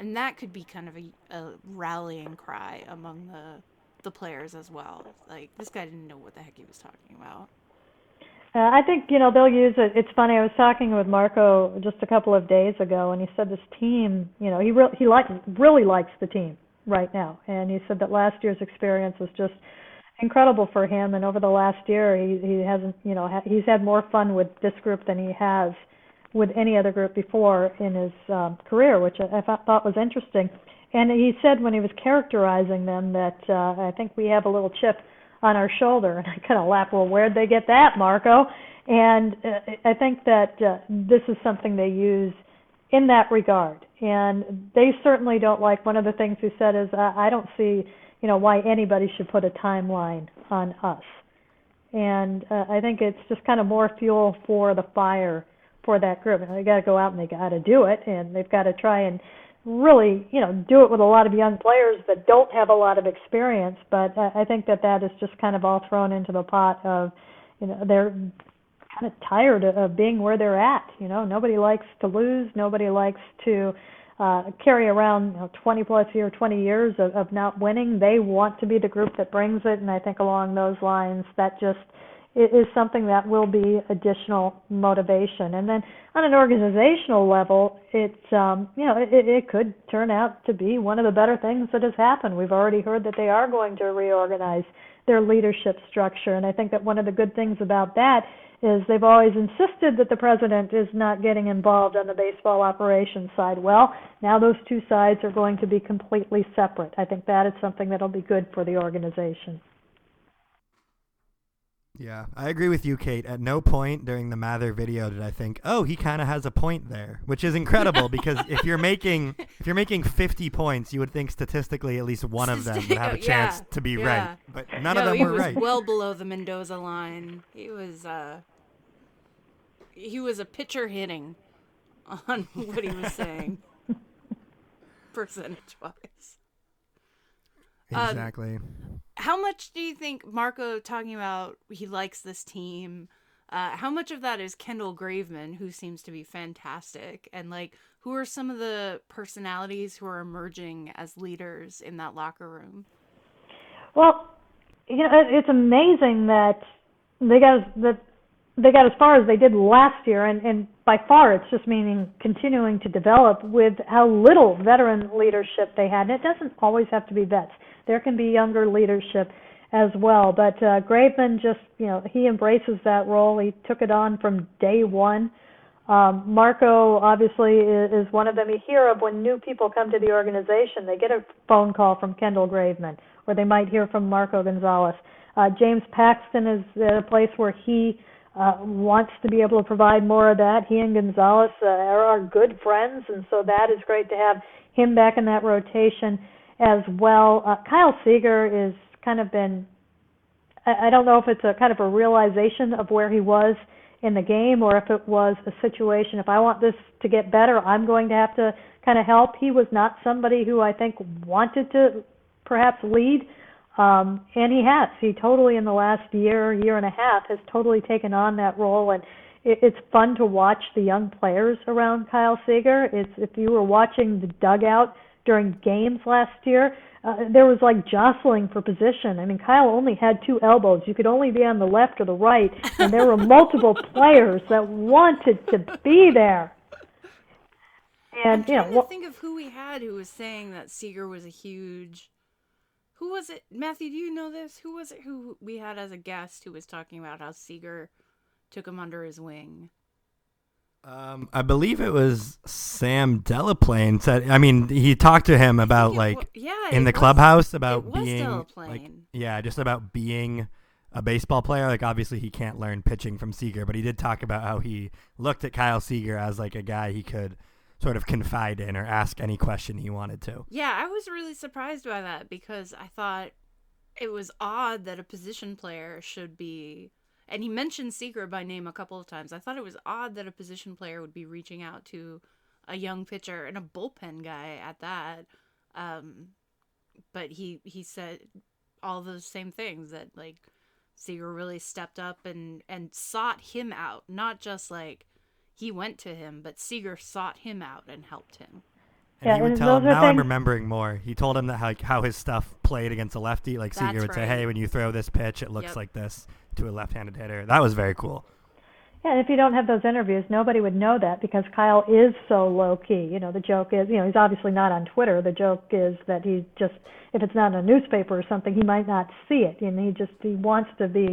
and that could be kind of a, a rallying cry among the the players as well. Like this guy didn't know what the heck he was talking about. Uh, I think you know they'll use it. It's funny. I was talking with Marco just a couple of days ago, and he said this team. You know, he really he like really likes the team right now, and he said that last year's experience was just incredible for him. And over the last year, he he hasn't you know ha- he's had more fun with this group than he has with any other group before in his um, career, which I, I thought was interesting. And he said when he was characterizing them that uh, I think we have a little chip on our shoulder. And I kind of laugh, well, where'd they get that, Marco? And uh, I think that uh, this is something they use in that regard. And they certainly don't like, one of the things he said is, I, I don't see, you know, why anybody should put a timeline on us. and uh, I think it's just kind of more fuel for the fire for that group. And they got to go out and they got to do it, and they've got to try and really, you know, do it with a lot of young players that don't have a lot of experience. But I think that that is just kind of all thrown into the pot of, you know, they're kind of tired of being where they're at. You know, nobody likes to lose. Nobody likes to uh, carry around you know, 20 plus year, 20 years of, of not winning. They want to be the group that brings it, and I think along those lines, that just is something that will be additional motivation. And then on an organizational level, it's um, you know it, it could turn out to be one of the better things that has happened. We've already heard that they are going to reorganize their leadership structure, and I think that one of the good things about that is they've always insisted that the president is not getting involved on the baseball operations side. Well, now those two sides are going to be completely separate. I think that is something that'll be good for the organization. Yeah, I agree with you, Kate. At no point during the Mather video did I think, "Oh, he kind of has a point there," which is incredible because if you're making if you're making 50 points, you would think statistically at least one of them would have a [laughs] chance Yeah, to be yeah. right, but none no, of them he were right. well below the Mendoza line. He was uh he was a pitcher hitting on [laughs] what he was saying. [laughs] Percentage wise. um, exactly. How much do you think Marco talking about he likes this team? Uh, how much of that is Kendall Graveman, who seems to be fantastic, and like who are some of the personalities who are emerging as leaders in that locker room? Well, you know, it's amazing that they got that they got as far as they did last year, and, and by far, it's just meaning continuing to develop with how little veteran leadership they had. And it doesn't always have to be vets; there can be younger leadership as well. But uh, Graveman just, you know, he embraces that role. He took it on from day one. Um, Marco obviously is, is one of them. You hear of when new people come to the organization, they get a phone call from Kendall Graveman, or they might hear from Marco Gonzalez. Uh, James Paxton is a place where he uh, wants to be able to provide more of that. He and Gonzalez uh, are, good friends, and so that is great to have him back in that rotation as well. Uh, Kyle Seager is kind of been I I don't know if it's a kind of a realization of where he was in the game or if it was a situation if I want this to get better, I'm going to have to kind of help. He was not somebody who I think wanted to perhaps lead um and he has. He totally in the last year, year and a half has totally taken on that role and it, it's fun to watch the young players around Kyle Seager. It's if you were watching the dugout during games last year, uh, there was like jostling for position. I mean, Kyle only had two elbows. You could only be on the left or the right, and there were multiple [laughs] players that wanted to be there. And I'm you know, trying wha- think of who we had who was saying that Seager was a huge. Who was it, Matthew? Do you know this? Who was it who we had as a guest who was talking about how Seager took him under his wing? Um, I believe it was Sam Delaplane said. I mean, he talked to him about like yeah, in the was- clubhouse about it was being Delaplane. like yeah, just about being a baseball player. Like obviously he can't learn pitching from Seager, but he did talk about how he looked at Kyle Seager as like a guy he could sort of confide in or ask any question he wanted to. Yeah, I was really surprised by that because I thought it was odd that a position player should be. And he mentioned Seager by name a couple of times. I thought it was odd that a position player would be reaching out to a young pitcher and a bullpen guy at that. Um, but he he said all those same things that like Seager really stepped up and and sought him out, not just like he went to him, but Seager sought him out and helped him. And Yeah, he would and tell him, those are now I'm remembering more. He told him that how, how his stuff played against a lefty. Like Seager That's would say, hey, when you throw this pitch, it looks Yep. like this to a left-handed hitter. That was very cool. Yeah, and if you don't have those interviews, nobody would know that because Kyle is so low key. You know, the joke is, you know, he's obviously not on Twitter. The joke is that he just, if it's not in a newspaper or something, he might not see it, and he just he wants to be,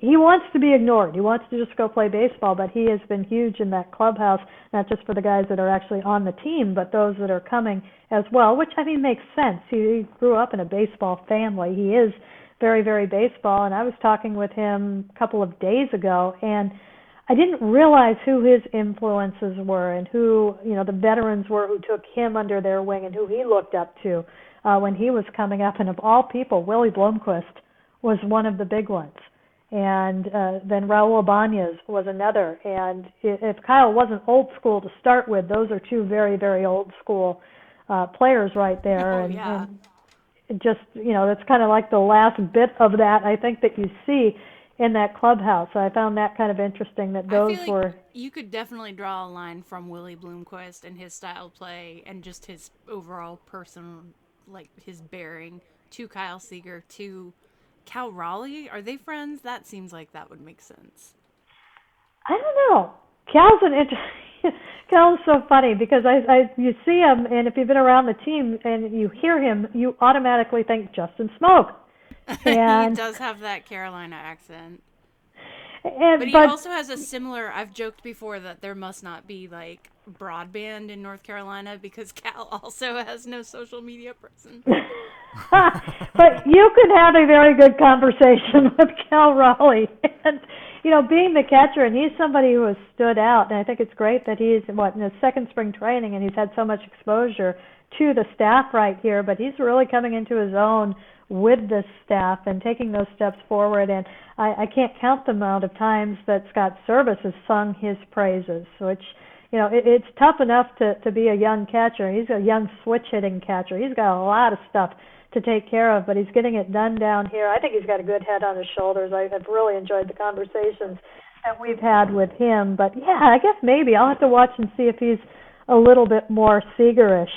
he, wants to be ignored. He wants to just go play baseball, but he has been huge in that clubhouse, not just for the guys that are actually on the team, but those that are coming as well. Which I mean makes sense. He, he grew up in a baseball family. He is very, very baseball, and I was talking with him a couple of days ago, and I didn't realize who his influences were and who you know the veterans were who took him under their wing and who he looked up to uh, when he was coming up. And of all people, Willie Bloomquist was one of the big ones. And uh, then Raul Ibanez was another. And if Kyle wasn't old school to start with, those are two very, very old school uh, players right there. Oh, and, yeah. and just you know, that's kind of like the last bit of that I think that you see in that clubhouse. So I found that kind of interesting that those like were. you could definitely draw a line from Willie Bloomquist and his style of play and just his overall person, like his bearing, to Kyle Seager, to Cal Raleigh. Are they friends? That seems like that would make sense. I don't know. Cal's an inter- [laughs] Cal's so funny because I, I you see him and if you've been around the team and you hear him, you automatically think Justin Smoak. [laughs] And he does have that Carolina accent. and But he but also has a similar. I've joked before that there must not be like broadband in North Carolina because Cal [laughs] also has no social media person. [laughs] but you could have a very good conversation [laughs] with Cal Raleigh. And, you know, being the catcher, and he's somebody who has stood out, and I think it's great that he's, what, in his second spring training, and he's had so much exposure to the staff right here, but he's really coming into his own with this staff and taking those steps forward. And I, I can't count the amount of times that Scott Servais has sung his praises, which, you know, it, it's tough enough to, to be a young catcher. He's a young switch hitting catcher. He's got a lot of stuff to take care of, but he's getting it done down here. I think he's got a good head on his shoulders. I, I've really enjoyed the conversations that we've had with him. But yeah, I guess maybe I'll have to watch and see if he's a little bit more Seagerish.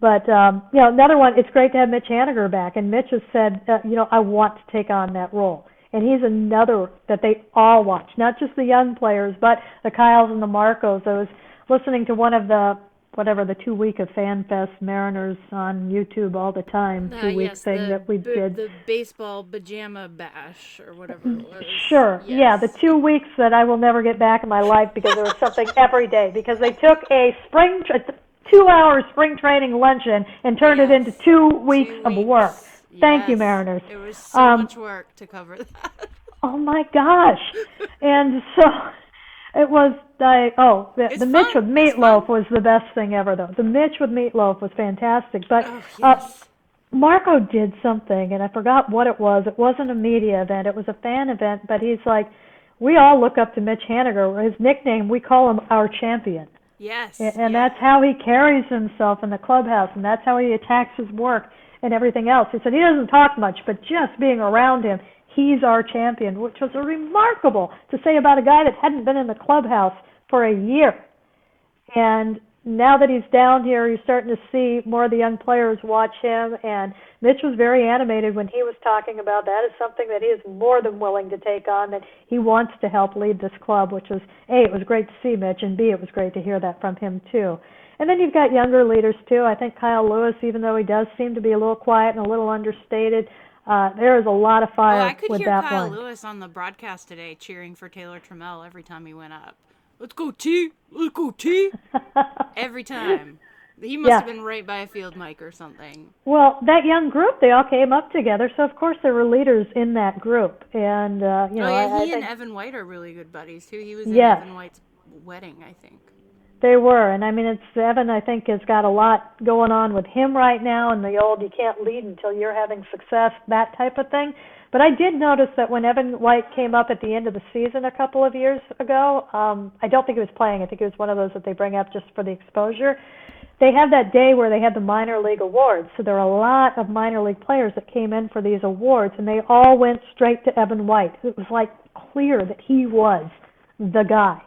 But um, you know, another one. It's great to have Mitch Haniger back, and Mitch has said, uh, you know, I want to take on that role. And he's another that they all watch, not just the young players, but the Kyles and the Marcos. Was listening to one of the whatever the two week of FanFest Mariners on YouTube all the time, two Uh, week yes, thing the, that we b- did. The baseball pajama bash or whatever it was. Sure. Yeah, the two weeks that I will never get back in my life because there was something [laughs] every day because they took a spring a two-hour spring training luncheon and turned it into two weeks Two of work. weeks. Thank you, Mariners. It was so Um, much work to cover that. Oh my gosh! [laughs] and so it was like oh the, It's the Mitch with meatloaf was the best thing ever though. The Mitch with meatloaf was fantastic, but Oh, uh. Marco did something, and I forgot what it was. It wasn't a media event; it was a fan event. But he's like, we all look up to Mitch Haniger. His nickname, we call him our champion, yes. and, and yeah. that's how he carries himself in the clubhouse, and that's how he attacks his work and everything else. He said he doesn't talk much, but just being around him, he's our champion, which was remarkable to say about a guy that hadn't been in the clubhouse for a year. And now that he's down here, you're starting to see more of the young players watch him. And Mitch was very animated when he was talking about that. Is something that he is more than willing to take on. That he wants to help lead this club, which was a. It was great to see Mitch, and b. It was great to hear that from him too. And then you've got younger leaders too. I think Kyle Lewis, even though he does seem to be a little quiet and a little understated, uh, there is a lot of fire Oh, I could with hear that Kyle one. Lewis on the broadcast today cheering for Taylor Trammell every time he went up. Let's go T. Let's go T. [laughs] every time. He must Yeah. have been right by a field mic or something. Well, that young group, they all came up together, so of course there were leaders in that group, and uh, you know, oh yeah, I, I he think and Evan White are really good buddies too. He was Yes. Evan White's wedding, I think. They were, and I mean, it's Evan. I think has got a lot going on with him right now, and the old "you can't lead until you're having success" that type of thing. But I did notice that when Evan White came up at the end of the season a couple of years ago, um, I don't think he was playing. I think it was one of those that they bring up just for the exposure. They had that day where they had the minor league awards. So there were a lot of minor league players that came in for these awards, and they all went straight to Evan White. It was like clear that he was the guy,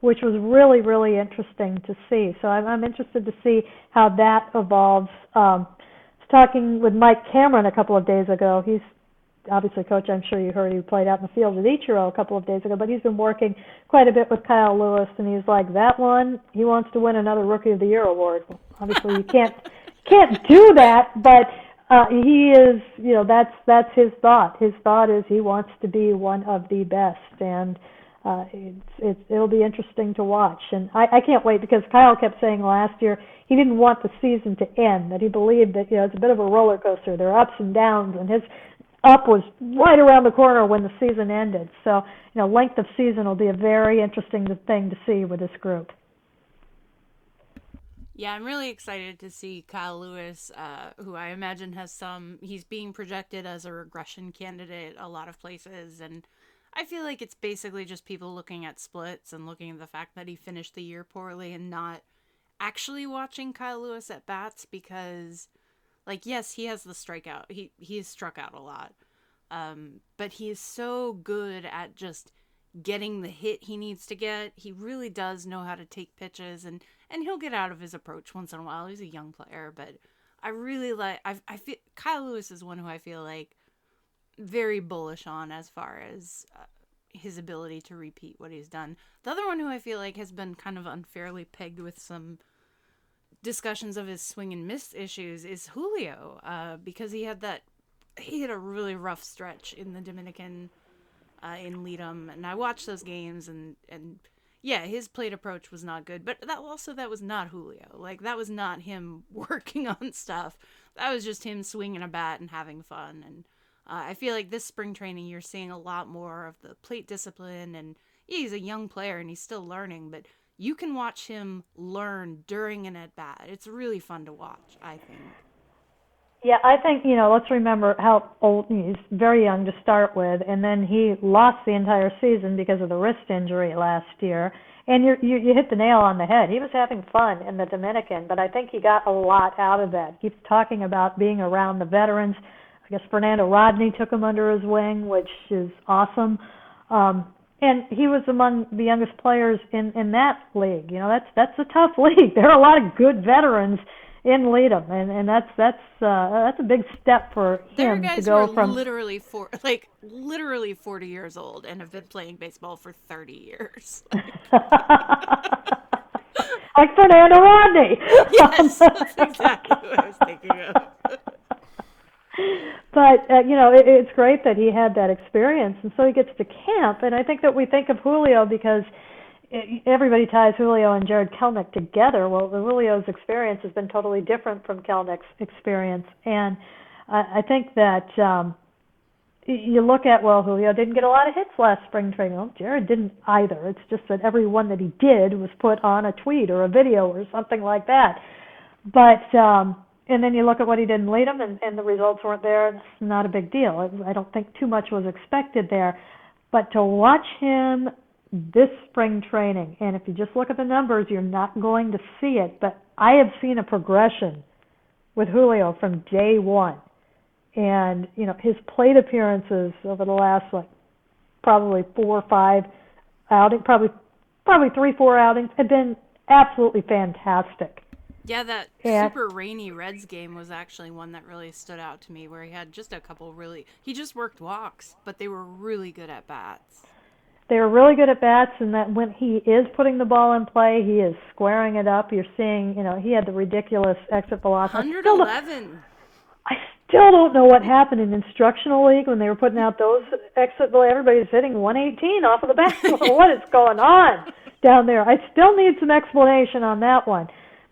which was really, really interesting to see. So I'm, I'm interested to see how that evolves. Um, I was talking with Mike Cameron a couple of days ago. He's obviously coach i'm sure you heard he played out in the field at ichiro a couple of days ago but he's been working quite a bit with kyle lewis and he's like that one he wants to win another rookie of the year award obviously you can't [laughs] can't do that but uh he is you know that's that's his thought his thought is he wants to be one of the best and uh it's it's it'll be interesting to watch and i i can't wait because kyle kept saying last year he didn't want the season to end that he believed that you know it's a bit of a roller coaster there are ups and downs and his up was right around the corner when the season ended. So, you know, length of season will be a very interesting thing to see with this group. Yeah, I'm really excited to see Kyle Lewis, uh, who I imagine has some. He's being projected as a regression candidate a lot of places, and I feel like it's basically just people looking at splits and looking at the fact that he finished the year poorly and not actually watching Kyle Lewis at bats because like yes, he has the strikeout. He he has struck out a lot. Um, but he is so good at just getting the hit he needs to get. He really does know how to take pitches and and he'll get out of his approach once in a while. He's a young player, but I really like I I feel Kyle Lewis is one who I feel like very bullish on as far as uh, his ability to repeat what he's done. The other one who I feel like has been kind of unfairly pegged with some discussions of his swing and miss issues is Julio, uh, because he had that he had a really rough stretch in the Dominican uh, in LIDOM, and I watched those games and and yeah, his plate approach was not good, but that also that was not Julio. Like that was not him [laughs] working on stuff. That was just him swinging a bat and having fun. And uh, I feel like this spring training, you're seeing a lot more of the plate discipline. And yeah, he's a young player and he's still learning, but you can watch him learn during an at bat. It's really fun to watch. I think. Yeah, I think you know. Let's remember how old he's very young to start with, and then he lost the entire season because of the wrist injury last year. And you you you hit the nail on the head. He was having fun in the Dominican, but I think he got a lot out of that. He keeps talking about being around the veterans. I guess Fernando Rodney took him under his wing, which is awesome. Um, and he was among the youngest players in in that league. You know, that's that's a tough [laughs] league. There are a lot of good veterans in LIDOM, and and that's that's uh, that's a big step for him to go from There are guys who are literally four [laughs] like literally forty years old and have been playing baseball for thirty years. [laughs] like Fernando Rodney. yes, that's exactly what I was thinking of. But uh, you know, it, it's great that he had that experience, and so he gets to camp. And I think that we think of Julio because everybody ties Julio and Jarred Kelenic together. Well, Julio's experience has been totally different from Kelenic's experience, and I, I think that um, you look at well, Julio didn't get a lot of hits last spring training. Well, Jarred didn't either. It's just that every one that he did was put on a tweet or a video or something like that. But um, and then you look at what he did in LIDOM, and, and the results weren't there. It's not a big deal. I don't think too much was expected there. But to watch him this spring training. And if you just look at the numbers, you're not going to see it. But I have seen a progression with Julio from day one. And, you know, his plate appearances over the last, like, probably four or five outings, probably, probably three, four outings, have been absolutely fantastic. Yeah, that and, super rainy Reds game was actually one that really stood out to me where he had just a couple really, he just worked walks, but they were really good at bats they were really good at bats, and that when he is putting the ball in play, he is squaring it up. You're seeing, you know, he had the ridiculous exit velocity. 111. I still don't know what happened in instructional league when they were putting out those exit. velocity. everybody's hitting 118 off of the bat. [laughs] what is going on down there? I still need some explanation on that one.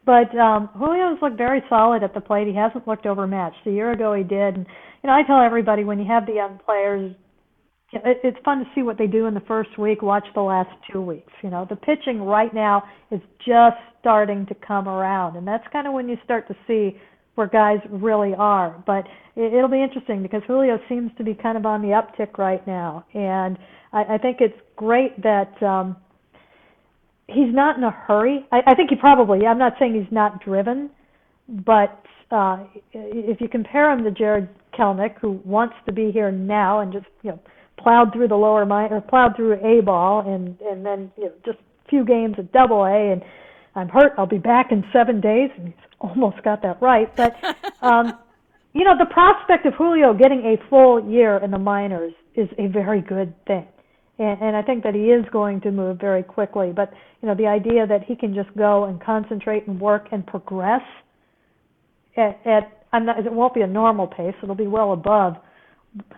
But um, Julio's looked very solid at the plate. He hasn't looked overmatched. A year ago he did. And, you know, I tell everybody when you have the young players, it, it's fun to see what they do in the first week. Watch the last two weeks. You know, the pitching right now is just starting to come around, and that's kind of when you start to see where guys really are. But it, it'll be interesting because Julio seems to be kind of on the uptick right now, and I, I think it's great that um, he's not in a hurry. I, I think he probably. I'm not saying he's not driven, but uh, if you compare him to Jarred Kelenic, who wants to be here now and just you know plowed through the lower minor, or plowed through A ball, and and then you know just a few games at Double A, and I'm hurt. I'll be back in seven days, and he's almost got that right. But [laughs] um, you know, the prospect of Julio getting a full year in the minors is a very good thing. And, and I think that he is going to move very quickly. But you know, the idea that he can just go and concentrate and work and progress at, at I'm not, it won't be a normal pace. It'll be well above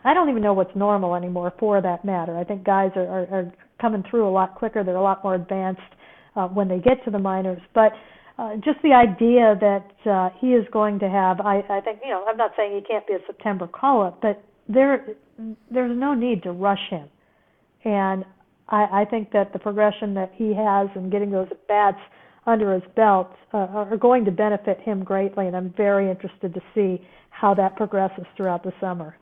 I don't even know what's normal anymore for that matter. I think guys are, are, are coming through a lot quicker. They're a lot more advanced uh, when they get to the minors. But uh, just the idea that uh, he is going to have, I, I think, you know, I'm not saying he can't be a September call up, but there, there's no need to rush him. And I, I think that the progression that he has and getting those at bats under his belt uh, are going to benefit him greatly. And I'm very interested to see how that progresses throughout the summer.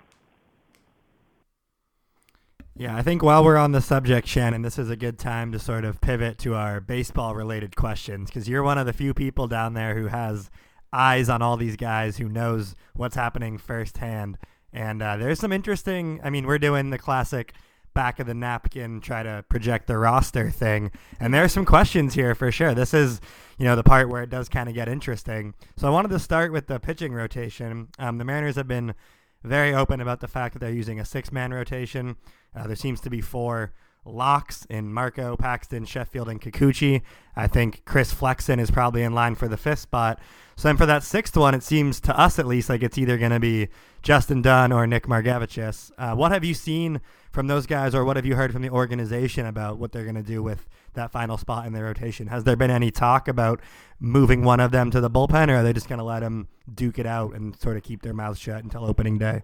Yeah, I think while we're on the subject, Shannon, this is a good time to sort of pivot to our baseball related questions because you're one of the few people down there who has eyes on all these guys, who knows what's happening firsthand. And uh, there's some interesting, I mean, we're doing the classic back of the napkin, try to project the roster thing. And there are some questions here for sure. This is, you know, the part where it does kind of get interesting. So I wanted to start with the pitching rotation. Um, the Mariners have been very open about the fact that they're using a six man rotation. Uh, there seems to be four locks in Marco, Paxton, Sheffield, and Kikuchi. I think Chris Flexen is probably in line for the fifth spot. So then for that sixth one, it seems to us at least like it's either going to be Justin Dunn or Nick Margevicius. Uh, what have you seen from those guys, or what have you heard from the organization about what they're going to do with that final spot in their rotation? Has there been any talk about moving one of them to the bullpen, or are they just going to let them duke it out and sort of keep their mouths shut until opening day?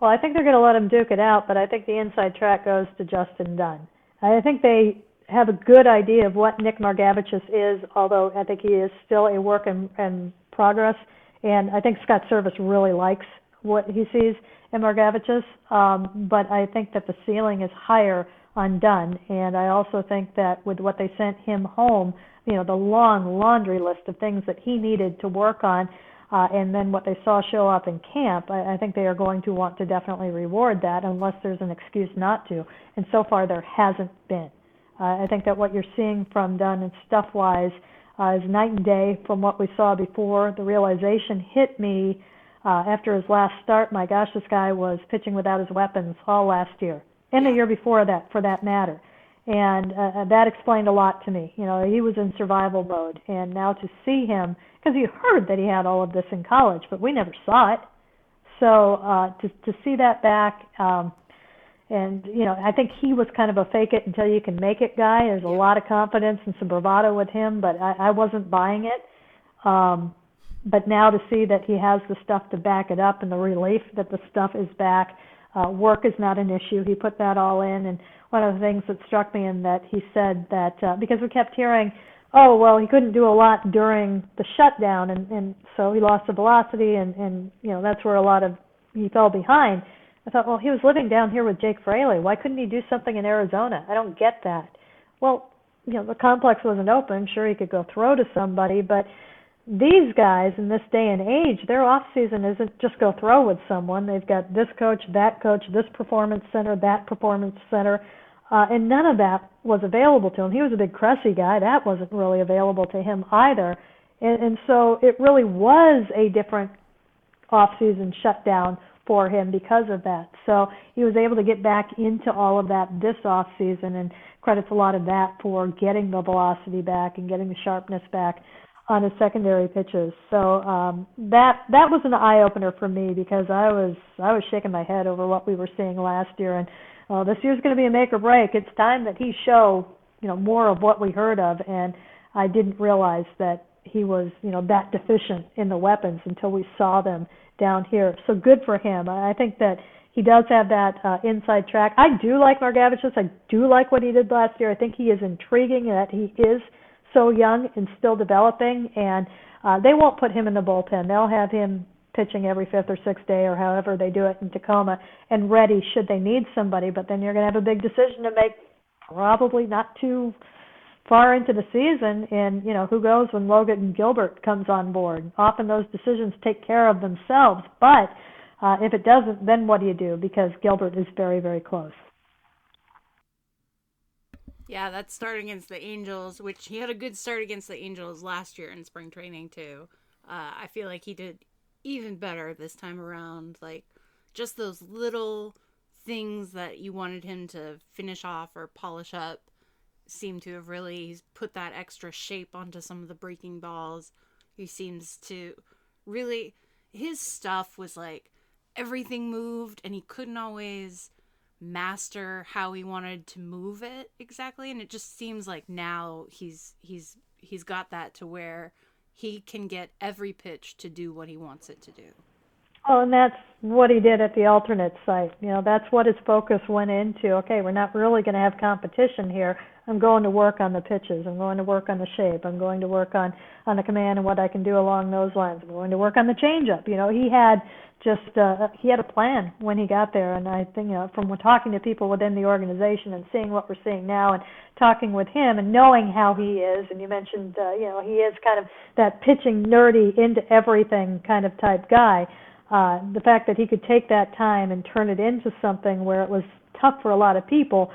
Well, I think they're going to let him duke it out, but I think the inside track goes to Justin Dunn. I think they have a good idea of what Nick Margevicius is, although I think he is still a work in, in progress. And I think Scott Servais really likes what he sees Margevicius, um, but I think that the ceiling is higher on Dunn. And I also think that with what they sent him home, you know, the long laundry list of things that he needed to work on, uh, and then what they saw show up in camp, I, I think they are going to want to definitely reward that unless there's an excuse not to. And so far, there hasn't been. Uh, I think that what you're seeing from Dunn and stuff wise uh, is night and day from what we saw before. The realization hit me uh, after his last start. My gosh, this guy was pitching without his weapons all last year, and the year before that, for that matter. And uh, that explained a lot to me. You know, he was in survival mode, and now to see him because you heard that he had all of this in college, but we never saw it. So uh, to to see that back, um, and you know, I think he was kind of a fake it until you can make it guy. There's a lot of confidence and some bravado with him, but I, I wasn't buying it. Um, but now to see that he has the stuff to back it up and the relief that the stuff is back, uh, work is not an issue. He put that all in, and one of the things that struck me in that he said that uh, because we kept hearing oh well he couldn't do a lot during the shutdown. And and so he lost the velocity and and you know that's where a lot of he fell behind. I thought well he was living down here with jake fraley. Why couldn't he do something in arizona? I don't get that. Well you know the complex wasn't open. Sure he could go throw to somebody but these guys in this day and age their off season isn't just go throw with someone they've got this coach that coach this performance center that performance center uh, and none of that was available to him. He was a big Cressey guy. That wasn't really available to him either. And, and so it really was a different off-season shutdown for him because of that. So he was able to get back into all of that this off season and credits a lot of that for getting the velocity back and getting the sharpness back on his secondary pitches. So um that that was an eye opener for me because I was I was shaking my head over what we were seeing last year and uh, this year's going to be a make or break. It's time that he show, you know, more of what we heard of, and I didn't realize that he was, you know, that deficient in the weapons until we saw them down here. So good for him. I think that he does have that uh, inside track. I do like Margevicius. I do like what he did last year. I think he is intriguing that he is so young and still developing, and uh, they won't put him in the bullpen. They'll have him pitching every fifth or sixth day or however they do it in Tacoma and ready should they need somebody. But then you're going to have a big decision to make, probably not too far into the season. And you know who goes when Logan Gilbert comes on board. Often those decisions take care of themselves, but uh, if it doesn't, then what do you do? Because Gilbert is very very close. Yeah, that start against the Angels, which he had a good start against the Angels last year in spring training too. Uh, I feel like he did even better this time around. Like just those little things that you wanted him to finish off or polish up seem to have really put that extra shape onto some of the breaking balls. He seems to really his stuff was like everything moved and he couldn't always master how he wanted to move it exactly and it just seems like now he's he's he's got that to where he can get every pitch to do what he wants it to do. Oh, and that's what he did at the alternate site. You know, that's what his focus went into. Okay, we're not really going to have competition here. I'm going to work on the pitches. I'm going to work on the shape. I'm going to work on on the command and what I can do along those lines. I'm going to work on the changeup. You know, he had just uh, he had a plan when he got there, and I think you know from talking to people within the organization and seeing what we're seeing now, and talking with him and knowing how he is. And you mentioned uh, you know he is kind of that pitching nerdy into everything kind of type guy. Uh, the fact that he could take that time and turn it into something where it was tough for a lot of people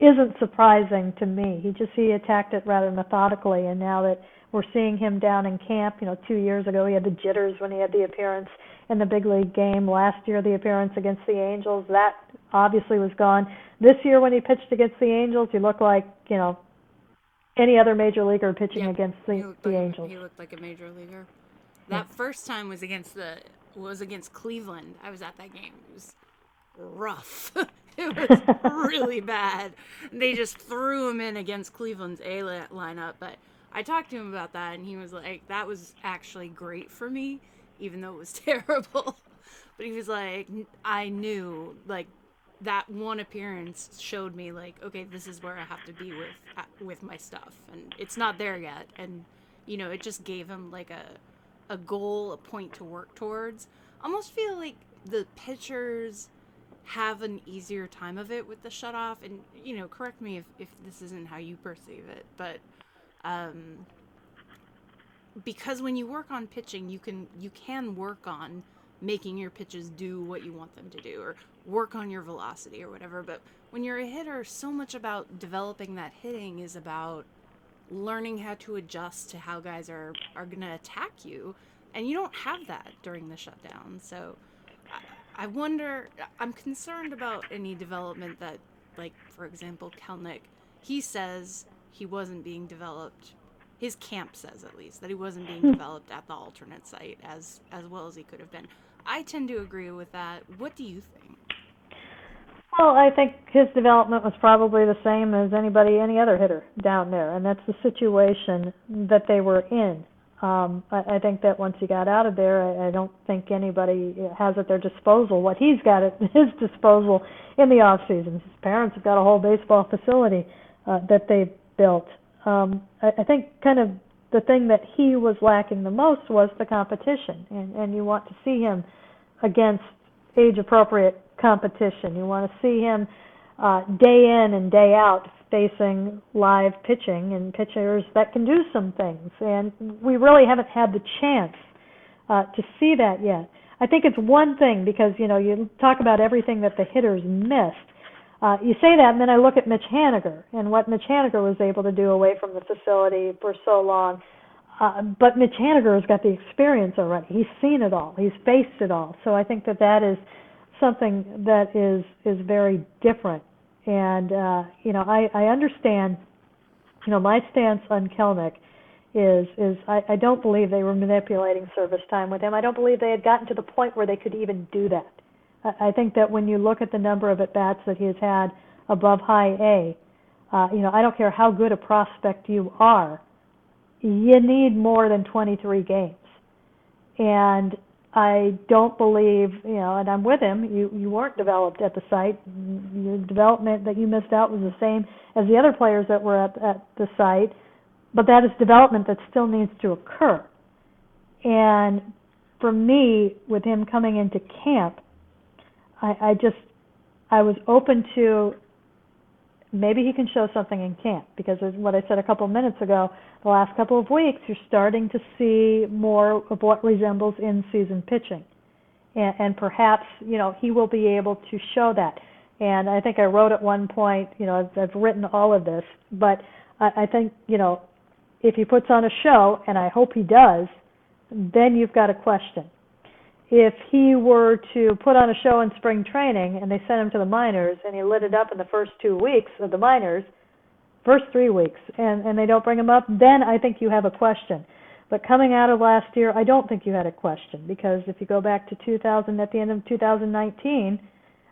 isn't surprising to me. He just he attacked it rather methodically, and now that we're seeing him down in camp, you know, two years ago he had the jitters when he had the appearance in the big league game. Last year the appearance against the Angels that obviously was gone. This year when he pitched against the Angels, he looked like you know any other major leaguer pitching Yeah, against the the like, Angels. He looked like a major leaguer. That first time was against the was against Cleveland. I was at that game. It was rough. [laughs] it was [laughs] really bad. They just threw him in against Cleveland's A li- lineup, but I talked to him about that and he was like that was actually great for me even though it was [laughs] terrible. But he was like I knew like that one appearance showed me like okay this is where i have to be with uh, with my stuff and it's not there yet and you know it just gave him like a a goal a point to work towards almost feel like the pitchers have an easier time of it with the shut off. And you know correct me if, if this isn't how you perceive it but um because when you work on pitching you can you can work on making your pitches do what you want them to do or work on your velocity or whatever. But when you're a hitter so much about developing that hitting is about learning how to adjust to how guys are are going to attack you. And you don't have that during the shutdown. So I, wonder i'm concerned about any development that like for example kelenic he says he wasn't being developed his camp says at least that he wasn't being hmm. developed at the alternate site as as well as he could have been. I tend to agree with that. What do you think? Well, I think his development was probably the same as anybody, any other hitter down there, and that's the situation that they were in. Um, I, I think that once he got out of there, I, I don't think anybody has at their disposal what he's got at [laughs] his disposal in the off season. His parents have got a whole baseball facility uh, that they've built. Um, I, I think kind of the thing that he was lacking the most was the competition, and, and you want to see him against age appropriate competition. You want to see him uh, day in and day out facing live pitching and pitchers that can do some things. And we really haven't had the chance uh, to see that yet. I think it's one thing because you know you talk about everything that the hitters missed. Uh, you say that, and then I look at Mitch Haniger and what Mitch Haniger was able to do away from the facility for so long. Uh, but Mitch Haniger has got the experience already. He's seen it all. He's faced it all. So I think that that is something that is is very different. And uh, you know, I I understand. You know, my stance on Kelenic is is I, I don't believe they were manipulating service time with him. I don't believe they had gotten to the point where they could even do that. I, I think that when you look at the number of at bats that he has had above high A, uh, you know, I don't care how good a prospect you are, you need more than 23 games. And I don't believe, you know, and I'm with him. You you weren't developed at the site. Your development that you missed out was the same as the other players that were at at the site, but that is development that still needs to occur. And for me, with him coming into camp, I, I just I was open to maybe he can show something in camp because of what I said a couple of minutes ago. The last couple of weeks, you're starting to see more of what resembles in-season pitching, and, and perhaps you know he will be able to show that. And I think I wrote at one point, you know, I've, I've written all of this, but I, I think you know if he puts on a show, and I hope he does, then you've got a question. If he were to put on a show in spring training and they sent him to the minors and he lit it up in the first two weeks of the minors, first three weeks, and, and they don't bring him up, then I think you have a question. But coming out of last year, I don't think you had a question because if you go back to 2000, at the end of 2019,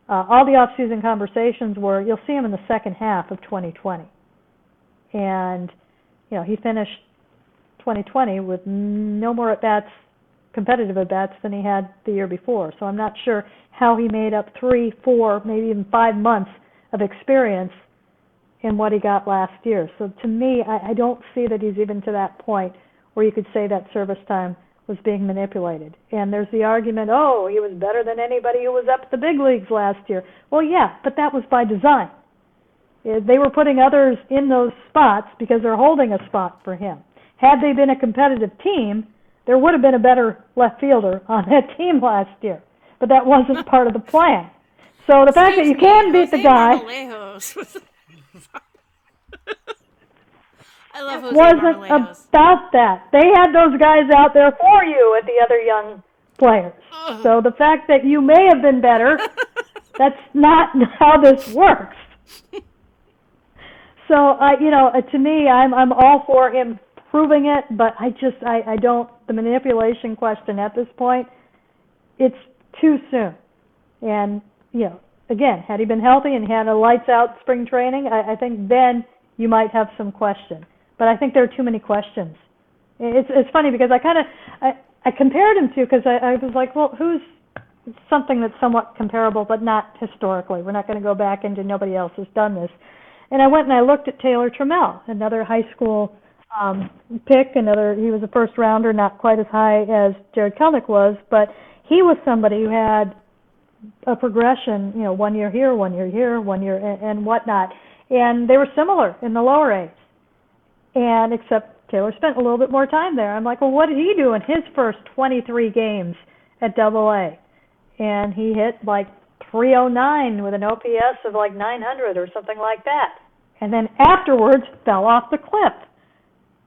uh, all the off-season conversations were you'll see him in the second half of 2020, and you know he finished 2020 with no more at bats competitive at bats than he had the year before. So I'm not sure how he made up three, four, maybe even five months of experience in what he got last year. So to me, I, I don't see that he's even to that point where you could say that service time was being manipulated. And there's the argument, oh, he was better than anybody who was up the big leagues last year. Well, yeah, but that was by design. Uh, They were putting others in those spots because they're holding a spot for him. Had they been a competitive team, there would have been a better left fielder on that [laughs] team last year. But that wasn't [laughs] part of the plan. So the fact that you can beat the guy Marmolejos was- [laughs] I love Jose wasn't about that. They had those guys out there for you at the other young players. So the fact that you may have been better, that's not how this works. So I, you know, uh, to me, I'm I'm all for him proving it, but I just I I don't the manipulation question at this point. It's too soon, and you know, again, had he been healthy and had a lights out spring training, I, I think then you might have some question. But I think there are too many questions. It's it's funny because I kind of I I compared him to because I, I was like, well, who's something that's somewhat comparable, but not historically. We're not going to go back into nobody else has done this. And I went and I looked at Taylor Trammell, another high school um, pick, another he was a first rounder, not quite as high as Jarred Kelenic was, but he was somebody who had a progression, you know, one year here, one year here, one year and, and whatnot. And they were similar in the lower A's. And except Taylor spent a little bit more time there. I'm like, well, what did he do in his first 23 games at Double A? And he hit like 309 with an OPS of like 900 or something like that. And then afterwards fell off the cliff.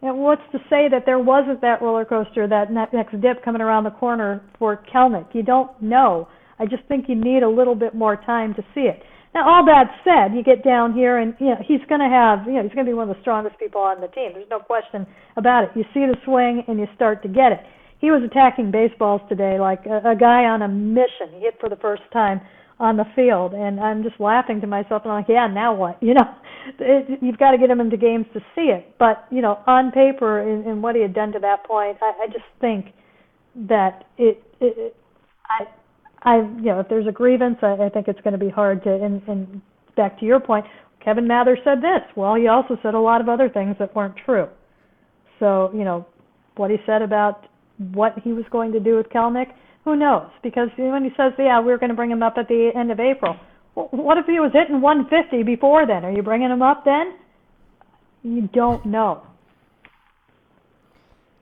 And what's to say that there wasn't that roller coaster, that ne- next dip coming around the corner for Kelenic? You don't know. I just think you need a little bit more time to see it. Now, all that said, you get down here and you know he's going to have, you know, he's going to be one of the strongest people on the team. There's no question about it. You see the swing and you start to get it. He was attacking baseballs today like a, a guy on a mission. He hit for the first time on the field, and I'm just laughing to myself and I'm like, yeah, now what? [laughs] You know, it, you've got to get him into games to see it. But you know, on paper and, and what he had done to that point, I, I just think that it, it, it I I, you know, if there's a grievance, I, I think it's going to be hard to. And, and back to your point, Kevin Mather said this. Well, he also said a lot of other things that weren't true. So, you know, what he said about what he was going to do with Kelenic, who knows? Because when he says, "Yeah, we're going to bring him up at the end of April," well, what if he was hitting 150 before then? Are you bringing him up then? You don't know.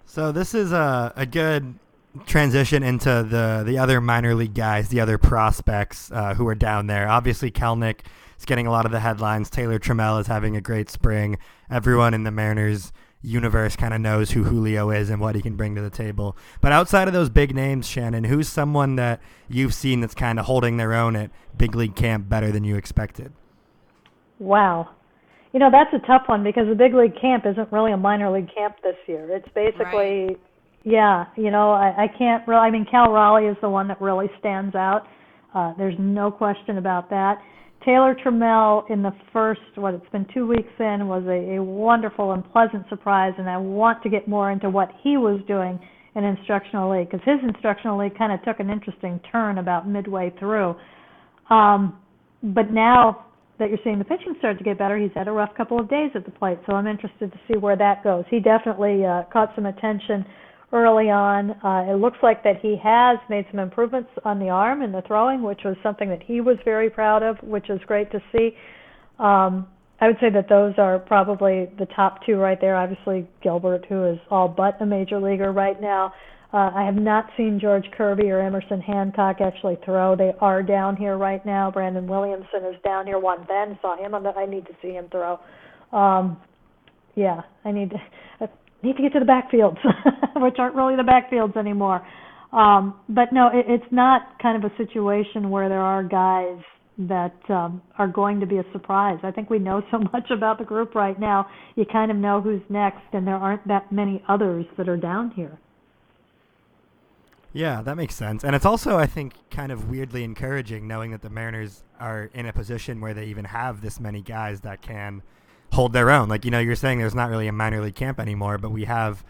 So this is a, a good transition into the the other minor league guys, the other prospects uh, who are down there. Obviously, Kelenic is getting a lot of the headlines. Taylor Trammell is having a great spring. Everyone in the Mariners universe kind of knows who Julio is and what he can bring to the table. But outside of those big names, Shannon, who's someone that you've seen that's kind of holding their own at big league camp better than you expected? Wow. You know, that's a tough one because the big league camp isn't really a minor league camp this year. It's basically, Right. yeah, you know, I, I can't really, I mean, Cal Raleigh is the one that really stands out. Uh, there's no question about that. Taylor Trammell in the first, what, it's been two weeks in, was a, a wonderful and pleasant surprise, and I want to get more into what he was doing in instructional league because his instructional league kind of took an interesting turn about midway through. Um, but now that you're seeing the pitching start to get better, he's had a rough couple of days at the plate, so I'm interested to see where that goes. He definitely uh, caught some attention early on. Uh, it looks like that he has made some improvements on the arm and the throwing, which was something that he was very proud of, which is great to see. Um, I would say that those are probably the top two right there. Obviously, Gilbert, who is all but a major leaguer right now. Uh, I have not seen George Kirby or Emerson Hancock actually throw. They are down here right now. Brandon Williamson is down here. Juan Then saw him on the. I need to see him throw. Um, yeah, I need to need to get to the backfields, [laughs] which aren't really the backfields anymore. Um, but no, it, it's not kind of a situation where there are guys that um, are going to be a surprise. I think we know so much about the group right now. You kind of know who's next, and there aren't that many others that are down here. Yeah, that makes sense. And it's also, I think, kind of weirdly encouraging knowing that the Mariners are in a position where they even have this many guys that can hold their own. Like, you know, you're saying there's not really a minor league camp anymore, but we have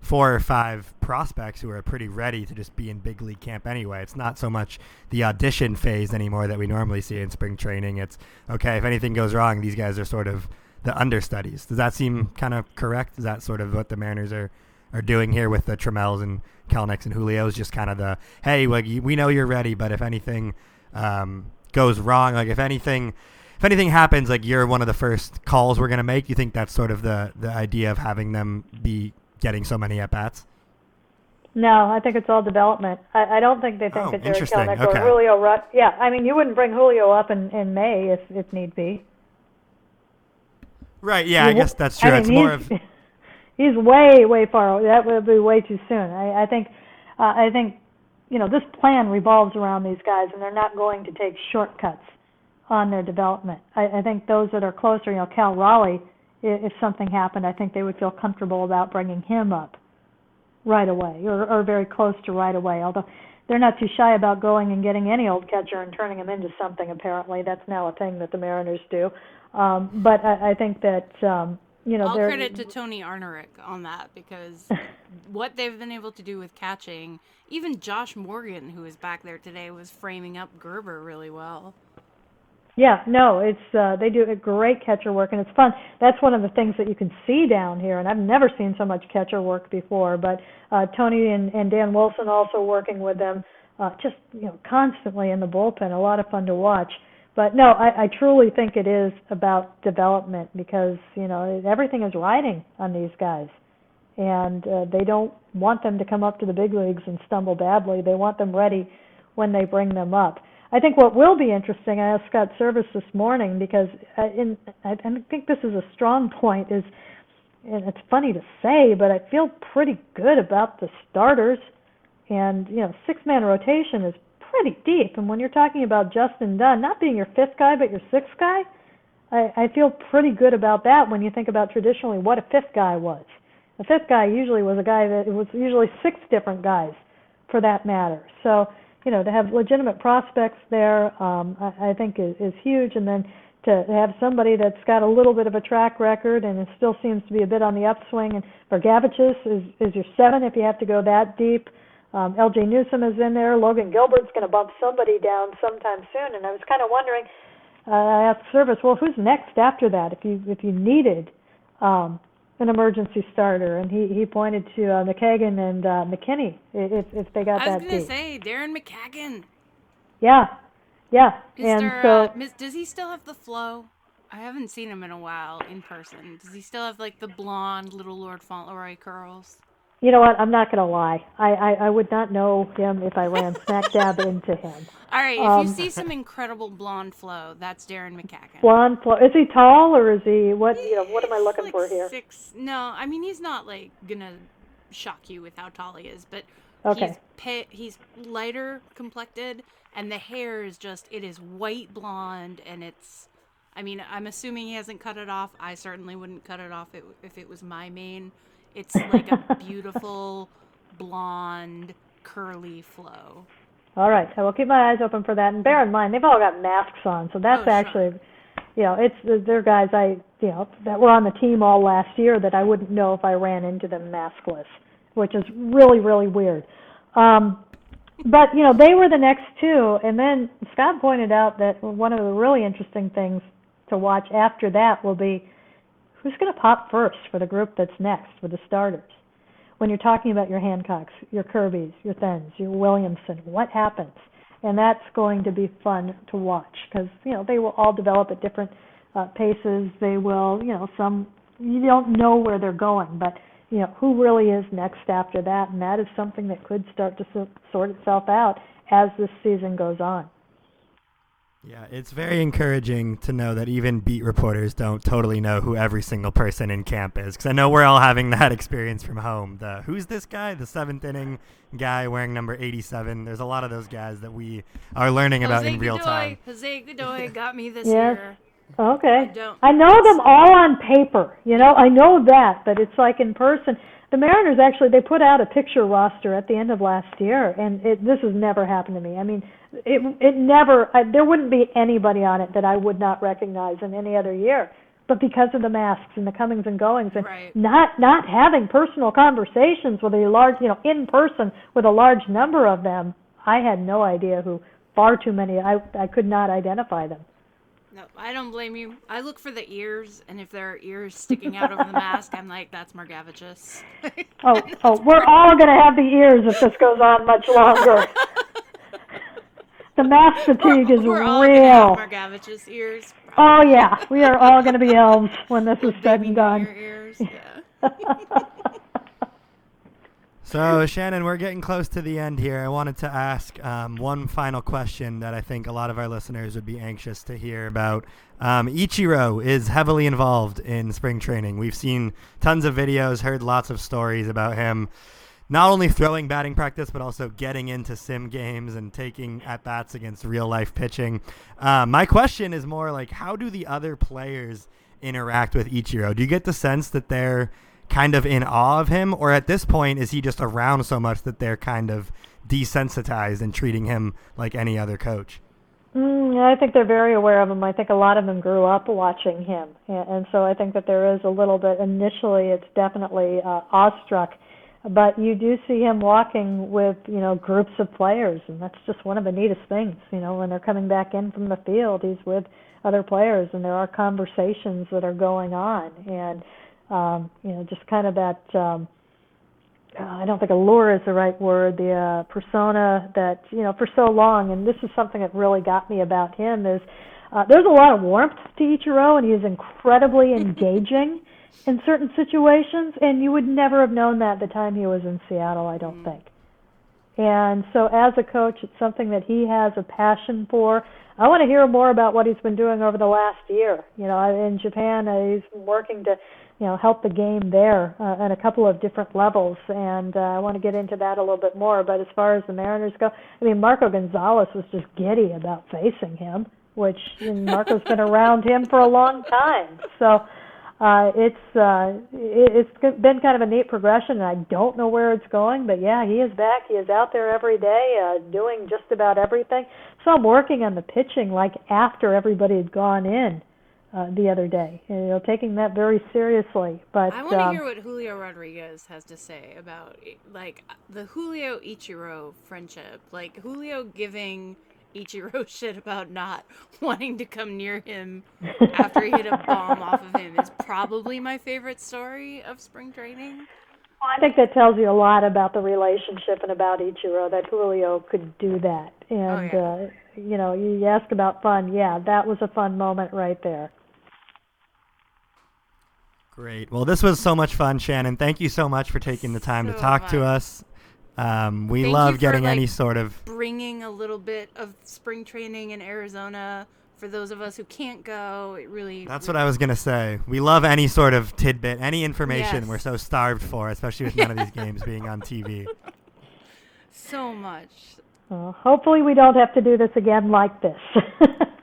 four or five prospects who are pretty ready to just be in big league camp anyway. It's not so much the audition phase anymore that we normally see in spring training. It's okay if anything goes wrong, these guys are sort of the understudies. Does that seem kind of correct? Is that sort of what the Mariners are are doing here with the Trammels and Kelenics and Julio's? Just kind of the hey, like we know you're ready, but if anything um, goes wrong, like if anything if anything happens, like you're one of the first calls we're gonna make. You think that's sort of the the idea of having them be getting so many at bats? No, I think it's all development. I, I don't think they think Oh, that interesting. Kelenic Okay. or Julio Rush. Yeah, I mean, you wouldn't bring Julio up in, in May if, if need be. Right. Yeah, I You guess that's true. I mean, it's more he's, of [laughs] he's way, way far. That would be way too soon. I, I think, uh, I think, you know, this plan revolves around these guys, and they're not going to take shortcuts on their development. I, I think those that are closer, you know, Cal Raleigh, i- if something happened, I think they would feel comfortable about bringing him up right away, or, or very close to right away. Although they're not too shy about going and getting any old catcher and turning him into something. Apparently, that's now a thing that the Mariners do. Um, but I, I think that um, you know All they're credit to Tony Arnerich on that because [laughs] what they've been able to do with catching, even Josh Morgan, who is back there today, was framing up Gerber really well. Yeah, no, it's uh, they do a great catcher work and it's fun. That's one of the things that you can see down here, and I've never seen so much catcher work before. But uh, Tony and, and Dan Wilson also working with them, uh, just you know, constantly in the bullpen. A lot of fun to watch. But no, I, I truly think it is about development because you know everything is riding on these guys, and uh, they don't want them to come up to the big leagues and stumble badly. They want them ready when they bring them up. I think what will be interesting, I asked Scott Servais this morning because uh, in, I, I think this is a strong point, is, and it's funny to say, but I feel pretty good about the starters. And, you know, six man rotation is pretty deep. And when you're talking about Justin Dunn, not being your fifth guy, but your sixth guy, I, I feel pretty good about that when you think about traditionally what a fifth guy was. A fifth guy usually was a guy that it was usually six different guys for that matter. So, you know, to have legitimate prospects there, um, I, I think is, is huge. And then to have somebody that's got a little bit of a track record and it still seems to be a bit on the upswing. And Margevicius is, is your seven if you have to go that deep. Um, Ljay Newsome is in there. Logan Gilbert's going to bump somebody down sometime soon. And I was kind of wondering, uh, I asked Servais, well, who's next after that if you if you needed um, an emergency starter? And he he pointed to uh, McCaughan and uh, McKinney if if they got that. I was that gonna deep. say Darren McCaughan. Yeah, yeah. Is and there, so uh, does he still have the flow? I haven't seen him in a while in person. Does he still have like the blonde little Lord Fauntleroy curls? You know what? I'm not going to lie. I, I I would not know him if I ran smack [laughs] dab into him. All right, if Um, you see some incredible blonde flow, that's Darren McCaughan. Blonde, flo- is he tall or is he what? You know, what am I looking like for here? Six. No, I mean he's not like gonna shock you with how tall he is, but Okay. he's pa- he's lighter complected, and the hair is just it is white blonde, and it's. I mean, I'm assuming he hasn't cut it off. I certainly wouldn't cut it off if it was my mane. It's like a [laughs] beautiful blonde curly flow. All right, I will keep my eyes open for that. And bear in mind, they've all got masks on, so that's Oh, sure. actually, you know, it's they're guys I, you know, that were on the team all last year that I wouldn't know if I ran into them maskless, which is really really weird. Um, but you know, they were the next two, and then Scott pointed out that one of the really interesting things to watch after that will be who's going to pop first for the group that's next for the starters when you're talking about your Hancocks, your Kirby's, your Thens, your Williamson, what happens? And that's going to be fun to watch because you know they will all develop at different uh, paces. They will, you know, some you don't know where they're going, but you know who really is next after that, and that is something that could start to so- sort itself out as this season goes on. Yeah, it's very encouraging to know that even beat reporters don't totally know who every single person in camp is. Because I know we're all having that [laughs] experience from home. The who's this guy? The seventh inning guy wearing number 87. There's a lot of those guys that we are learning about Jose in real Godoy, time. Jose Godoy [laughs] got me this Yes. year. Okay. I don't- I know them all on paper. You know, I know that, but it's like in person. The Mariners actually they put out a picture roster at the end of last year, and it, this has never happened to me. I mean, it it never. I, there wouldn't be anybody on it that I would not recognize in any other year. but because of the masks and the comings and goings and Right. not not having personal conversations with a large, you know, in person with a large number of them, I had no idea who far too many I I could not identify them. No, I don't blame you. I look for the ears, and if there are ears sticking out over the [laughs] mask, I'm like, that's Margevicius. [laughs] Oh, oh, we're all going to have the ears if this goes on much longer. the mask fatigue is We're all gonna have real. Margevicius ears. Oh yeah, we are all going to be elves when this is said and done. Ears. Yeah. [laughs] So, Shannon, we're getting close to the end here. I wanted to ask um, one final question that I think a lot of our listeners would be anxious to hear about. Um, Ichiro is heavily involved in spring training. We've seen tons of videos, heard lots of stories about him not only throwing batting practice, but also getting into sim games and taking at bats against real life pitching. Um, my question is more like, how do the other players interact with Ichiro? Do you get the sense that they're kind of in awe of him, or at this point, is he just around so much that they're kind of desensitized and treating him like any other coach? Mm, I think they're very aware of him. I think a lot of them grew up watching him, and, so I think that there is a little bit. Initially, it's definitely uh, awestruck, but you do see him walking with you know groups of players, and that's just one of the neatest things. You know, when they're coming back in from the field, he's with other players, and there are conversations that are going on, and um, you know, just kind of that. Um, uh, I don't think allure is the right word. The uh, persona that you know for so long, and this is something that really got me about him is uh, there's a lot of warmth to Ichiro, and he is incredibly [laughs] engaging in certain situations, and you would never have known that the time he was in Seattle. I don't think. And so, as a coach, it's something that he has a passion for. I want to hear more about what he's been doing over the last year. You know, in Japan, uh, working to, you know, help the game there uh, on a couple of different levels, and uh, I want to get into that a little bit more. But as far as the Mariners go, I mean, Marco Gonzalez was just giddy about facing him, which Marco's been around him for a long time, so uh, it's uh, it, it's been kind of a neat progression, and I don't know where it's going, but yeah, he is back. He is out there every day, uh, doing just about everything. So I'm working on the pitching like after everybody had gone in uh, the other day, you know, taking that very seriously. But I want to um, hear what Julio Rodriguez has to say about like the Julio Ichiro friendship. Like Julio giving Ichiro [laughs] shit about not [laughs] wanting to come near him after he hit a bomb off of him is probably my favorite story of spring training. I think that tells you a lot about the relationship and about Ichiro that Julio could do that. And yeah. uh, you know, you ask about fun. Yeah, that was a fun moment right there. Great. Well, this was so much fun, Shannon. Thank you so much for taking the time to So talk to us. Um, we Thank love you for, getting like, any sort of. Bringing a little bit of spring training in Arizona for those of us who can't go. It really That's what I was gonna say. We love any sort of tidbit, any information. Yes. We're so starved for, especially with none of these games being on TV. [laughs] so much. Uh, hopefully, we don't have to do this again like this. [laughs]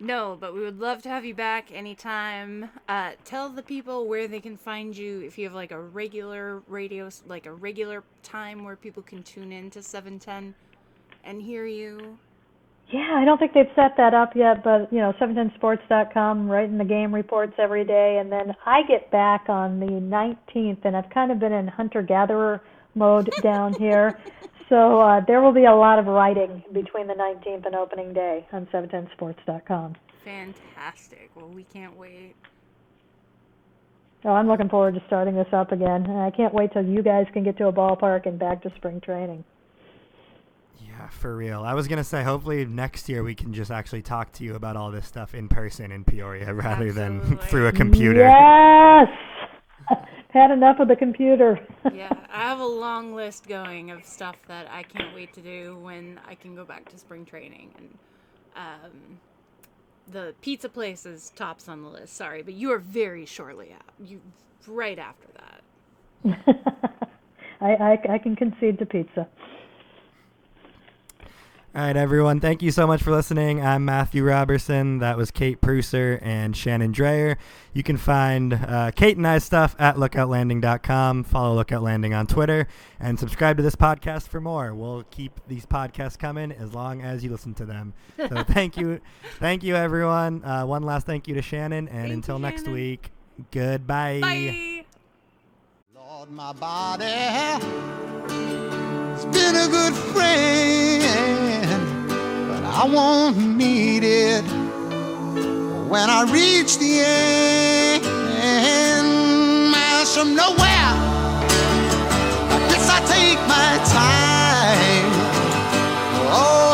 No, but we would love to have you back anytime. Uh, tell the people where they can find you if you have like a regular radio, like a regular time where people can tune in to 710 and hear you. Yeah, I don't think they've set that up yet, but you know, 710sports.com, writing the game reports every day, and then I get back on the 19th, and I've kind of been in hunter-gatherer mode down here, [laughs] so uh, there will be a lot of writing between the 19th and opening day on 710sports.com. Fantastic. Well, we can't wait. So I'm looking forward to starting this up again, and I can't wait till you guys can get to a ballpark and back to spring training. Yeah, for real. I was gonna say, hopefully next year we can just actually talk to you about all this stuff in person in Peoria [laughs] rather than through a computer. Yes. [laughs] Had enough of the computer. [laughs] Yeah, I have a long list going of stuff that I can't wait to do when I can go back to spring training. And um, the pizza place is tops on the list. Sorry, but you are very shortly out. You right after that. [laughs] I, I I can concede to pizza. All right, everyone. Thank you so much for listening. I'm Matthew Robertson. That was Kate Preusser and Shannon Drayer. You can find uh, Kate and I stuff at lookoutlanding.com. Follow Lookout Landing on Twitter and subscribe to this podcast for more. We'll keep these podcasts coming as long as you listen to them. So [laughs] thank you. Thank you, everyone. Uh, one last thank you to Shannon. And Thank until you, next Shannon. week, goodbye. Bye. Lord, He's been a good friend, but I won't need it when I reach the end. Miles from nowhere, I guess I take my time. Oh.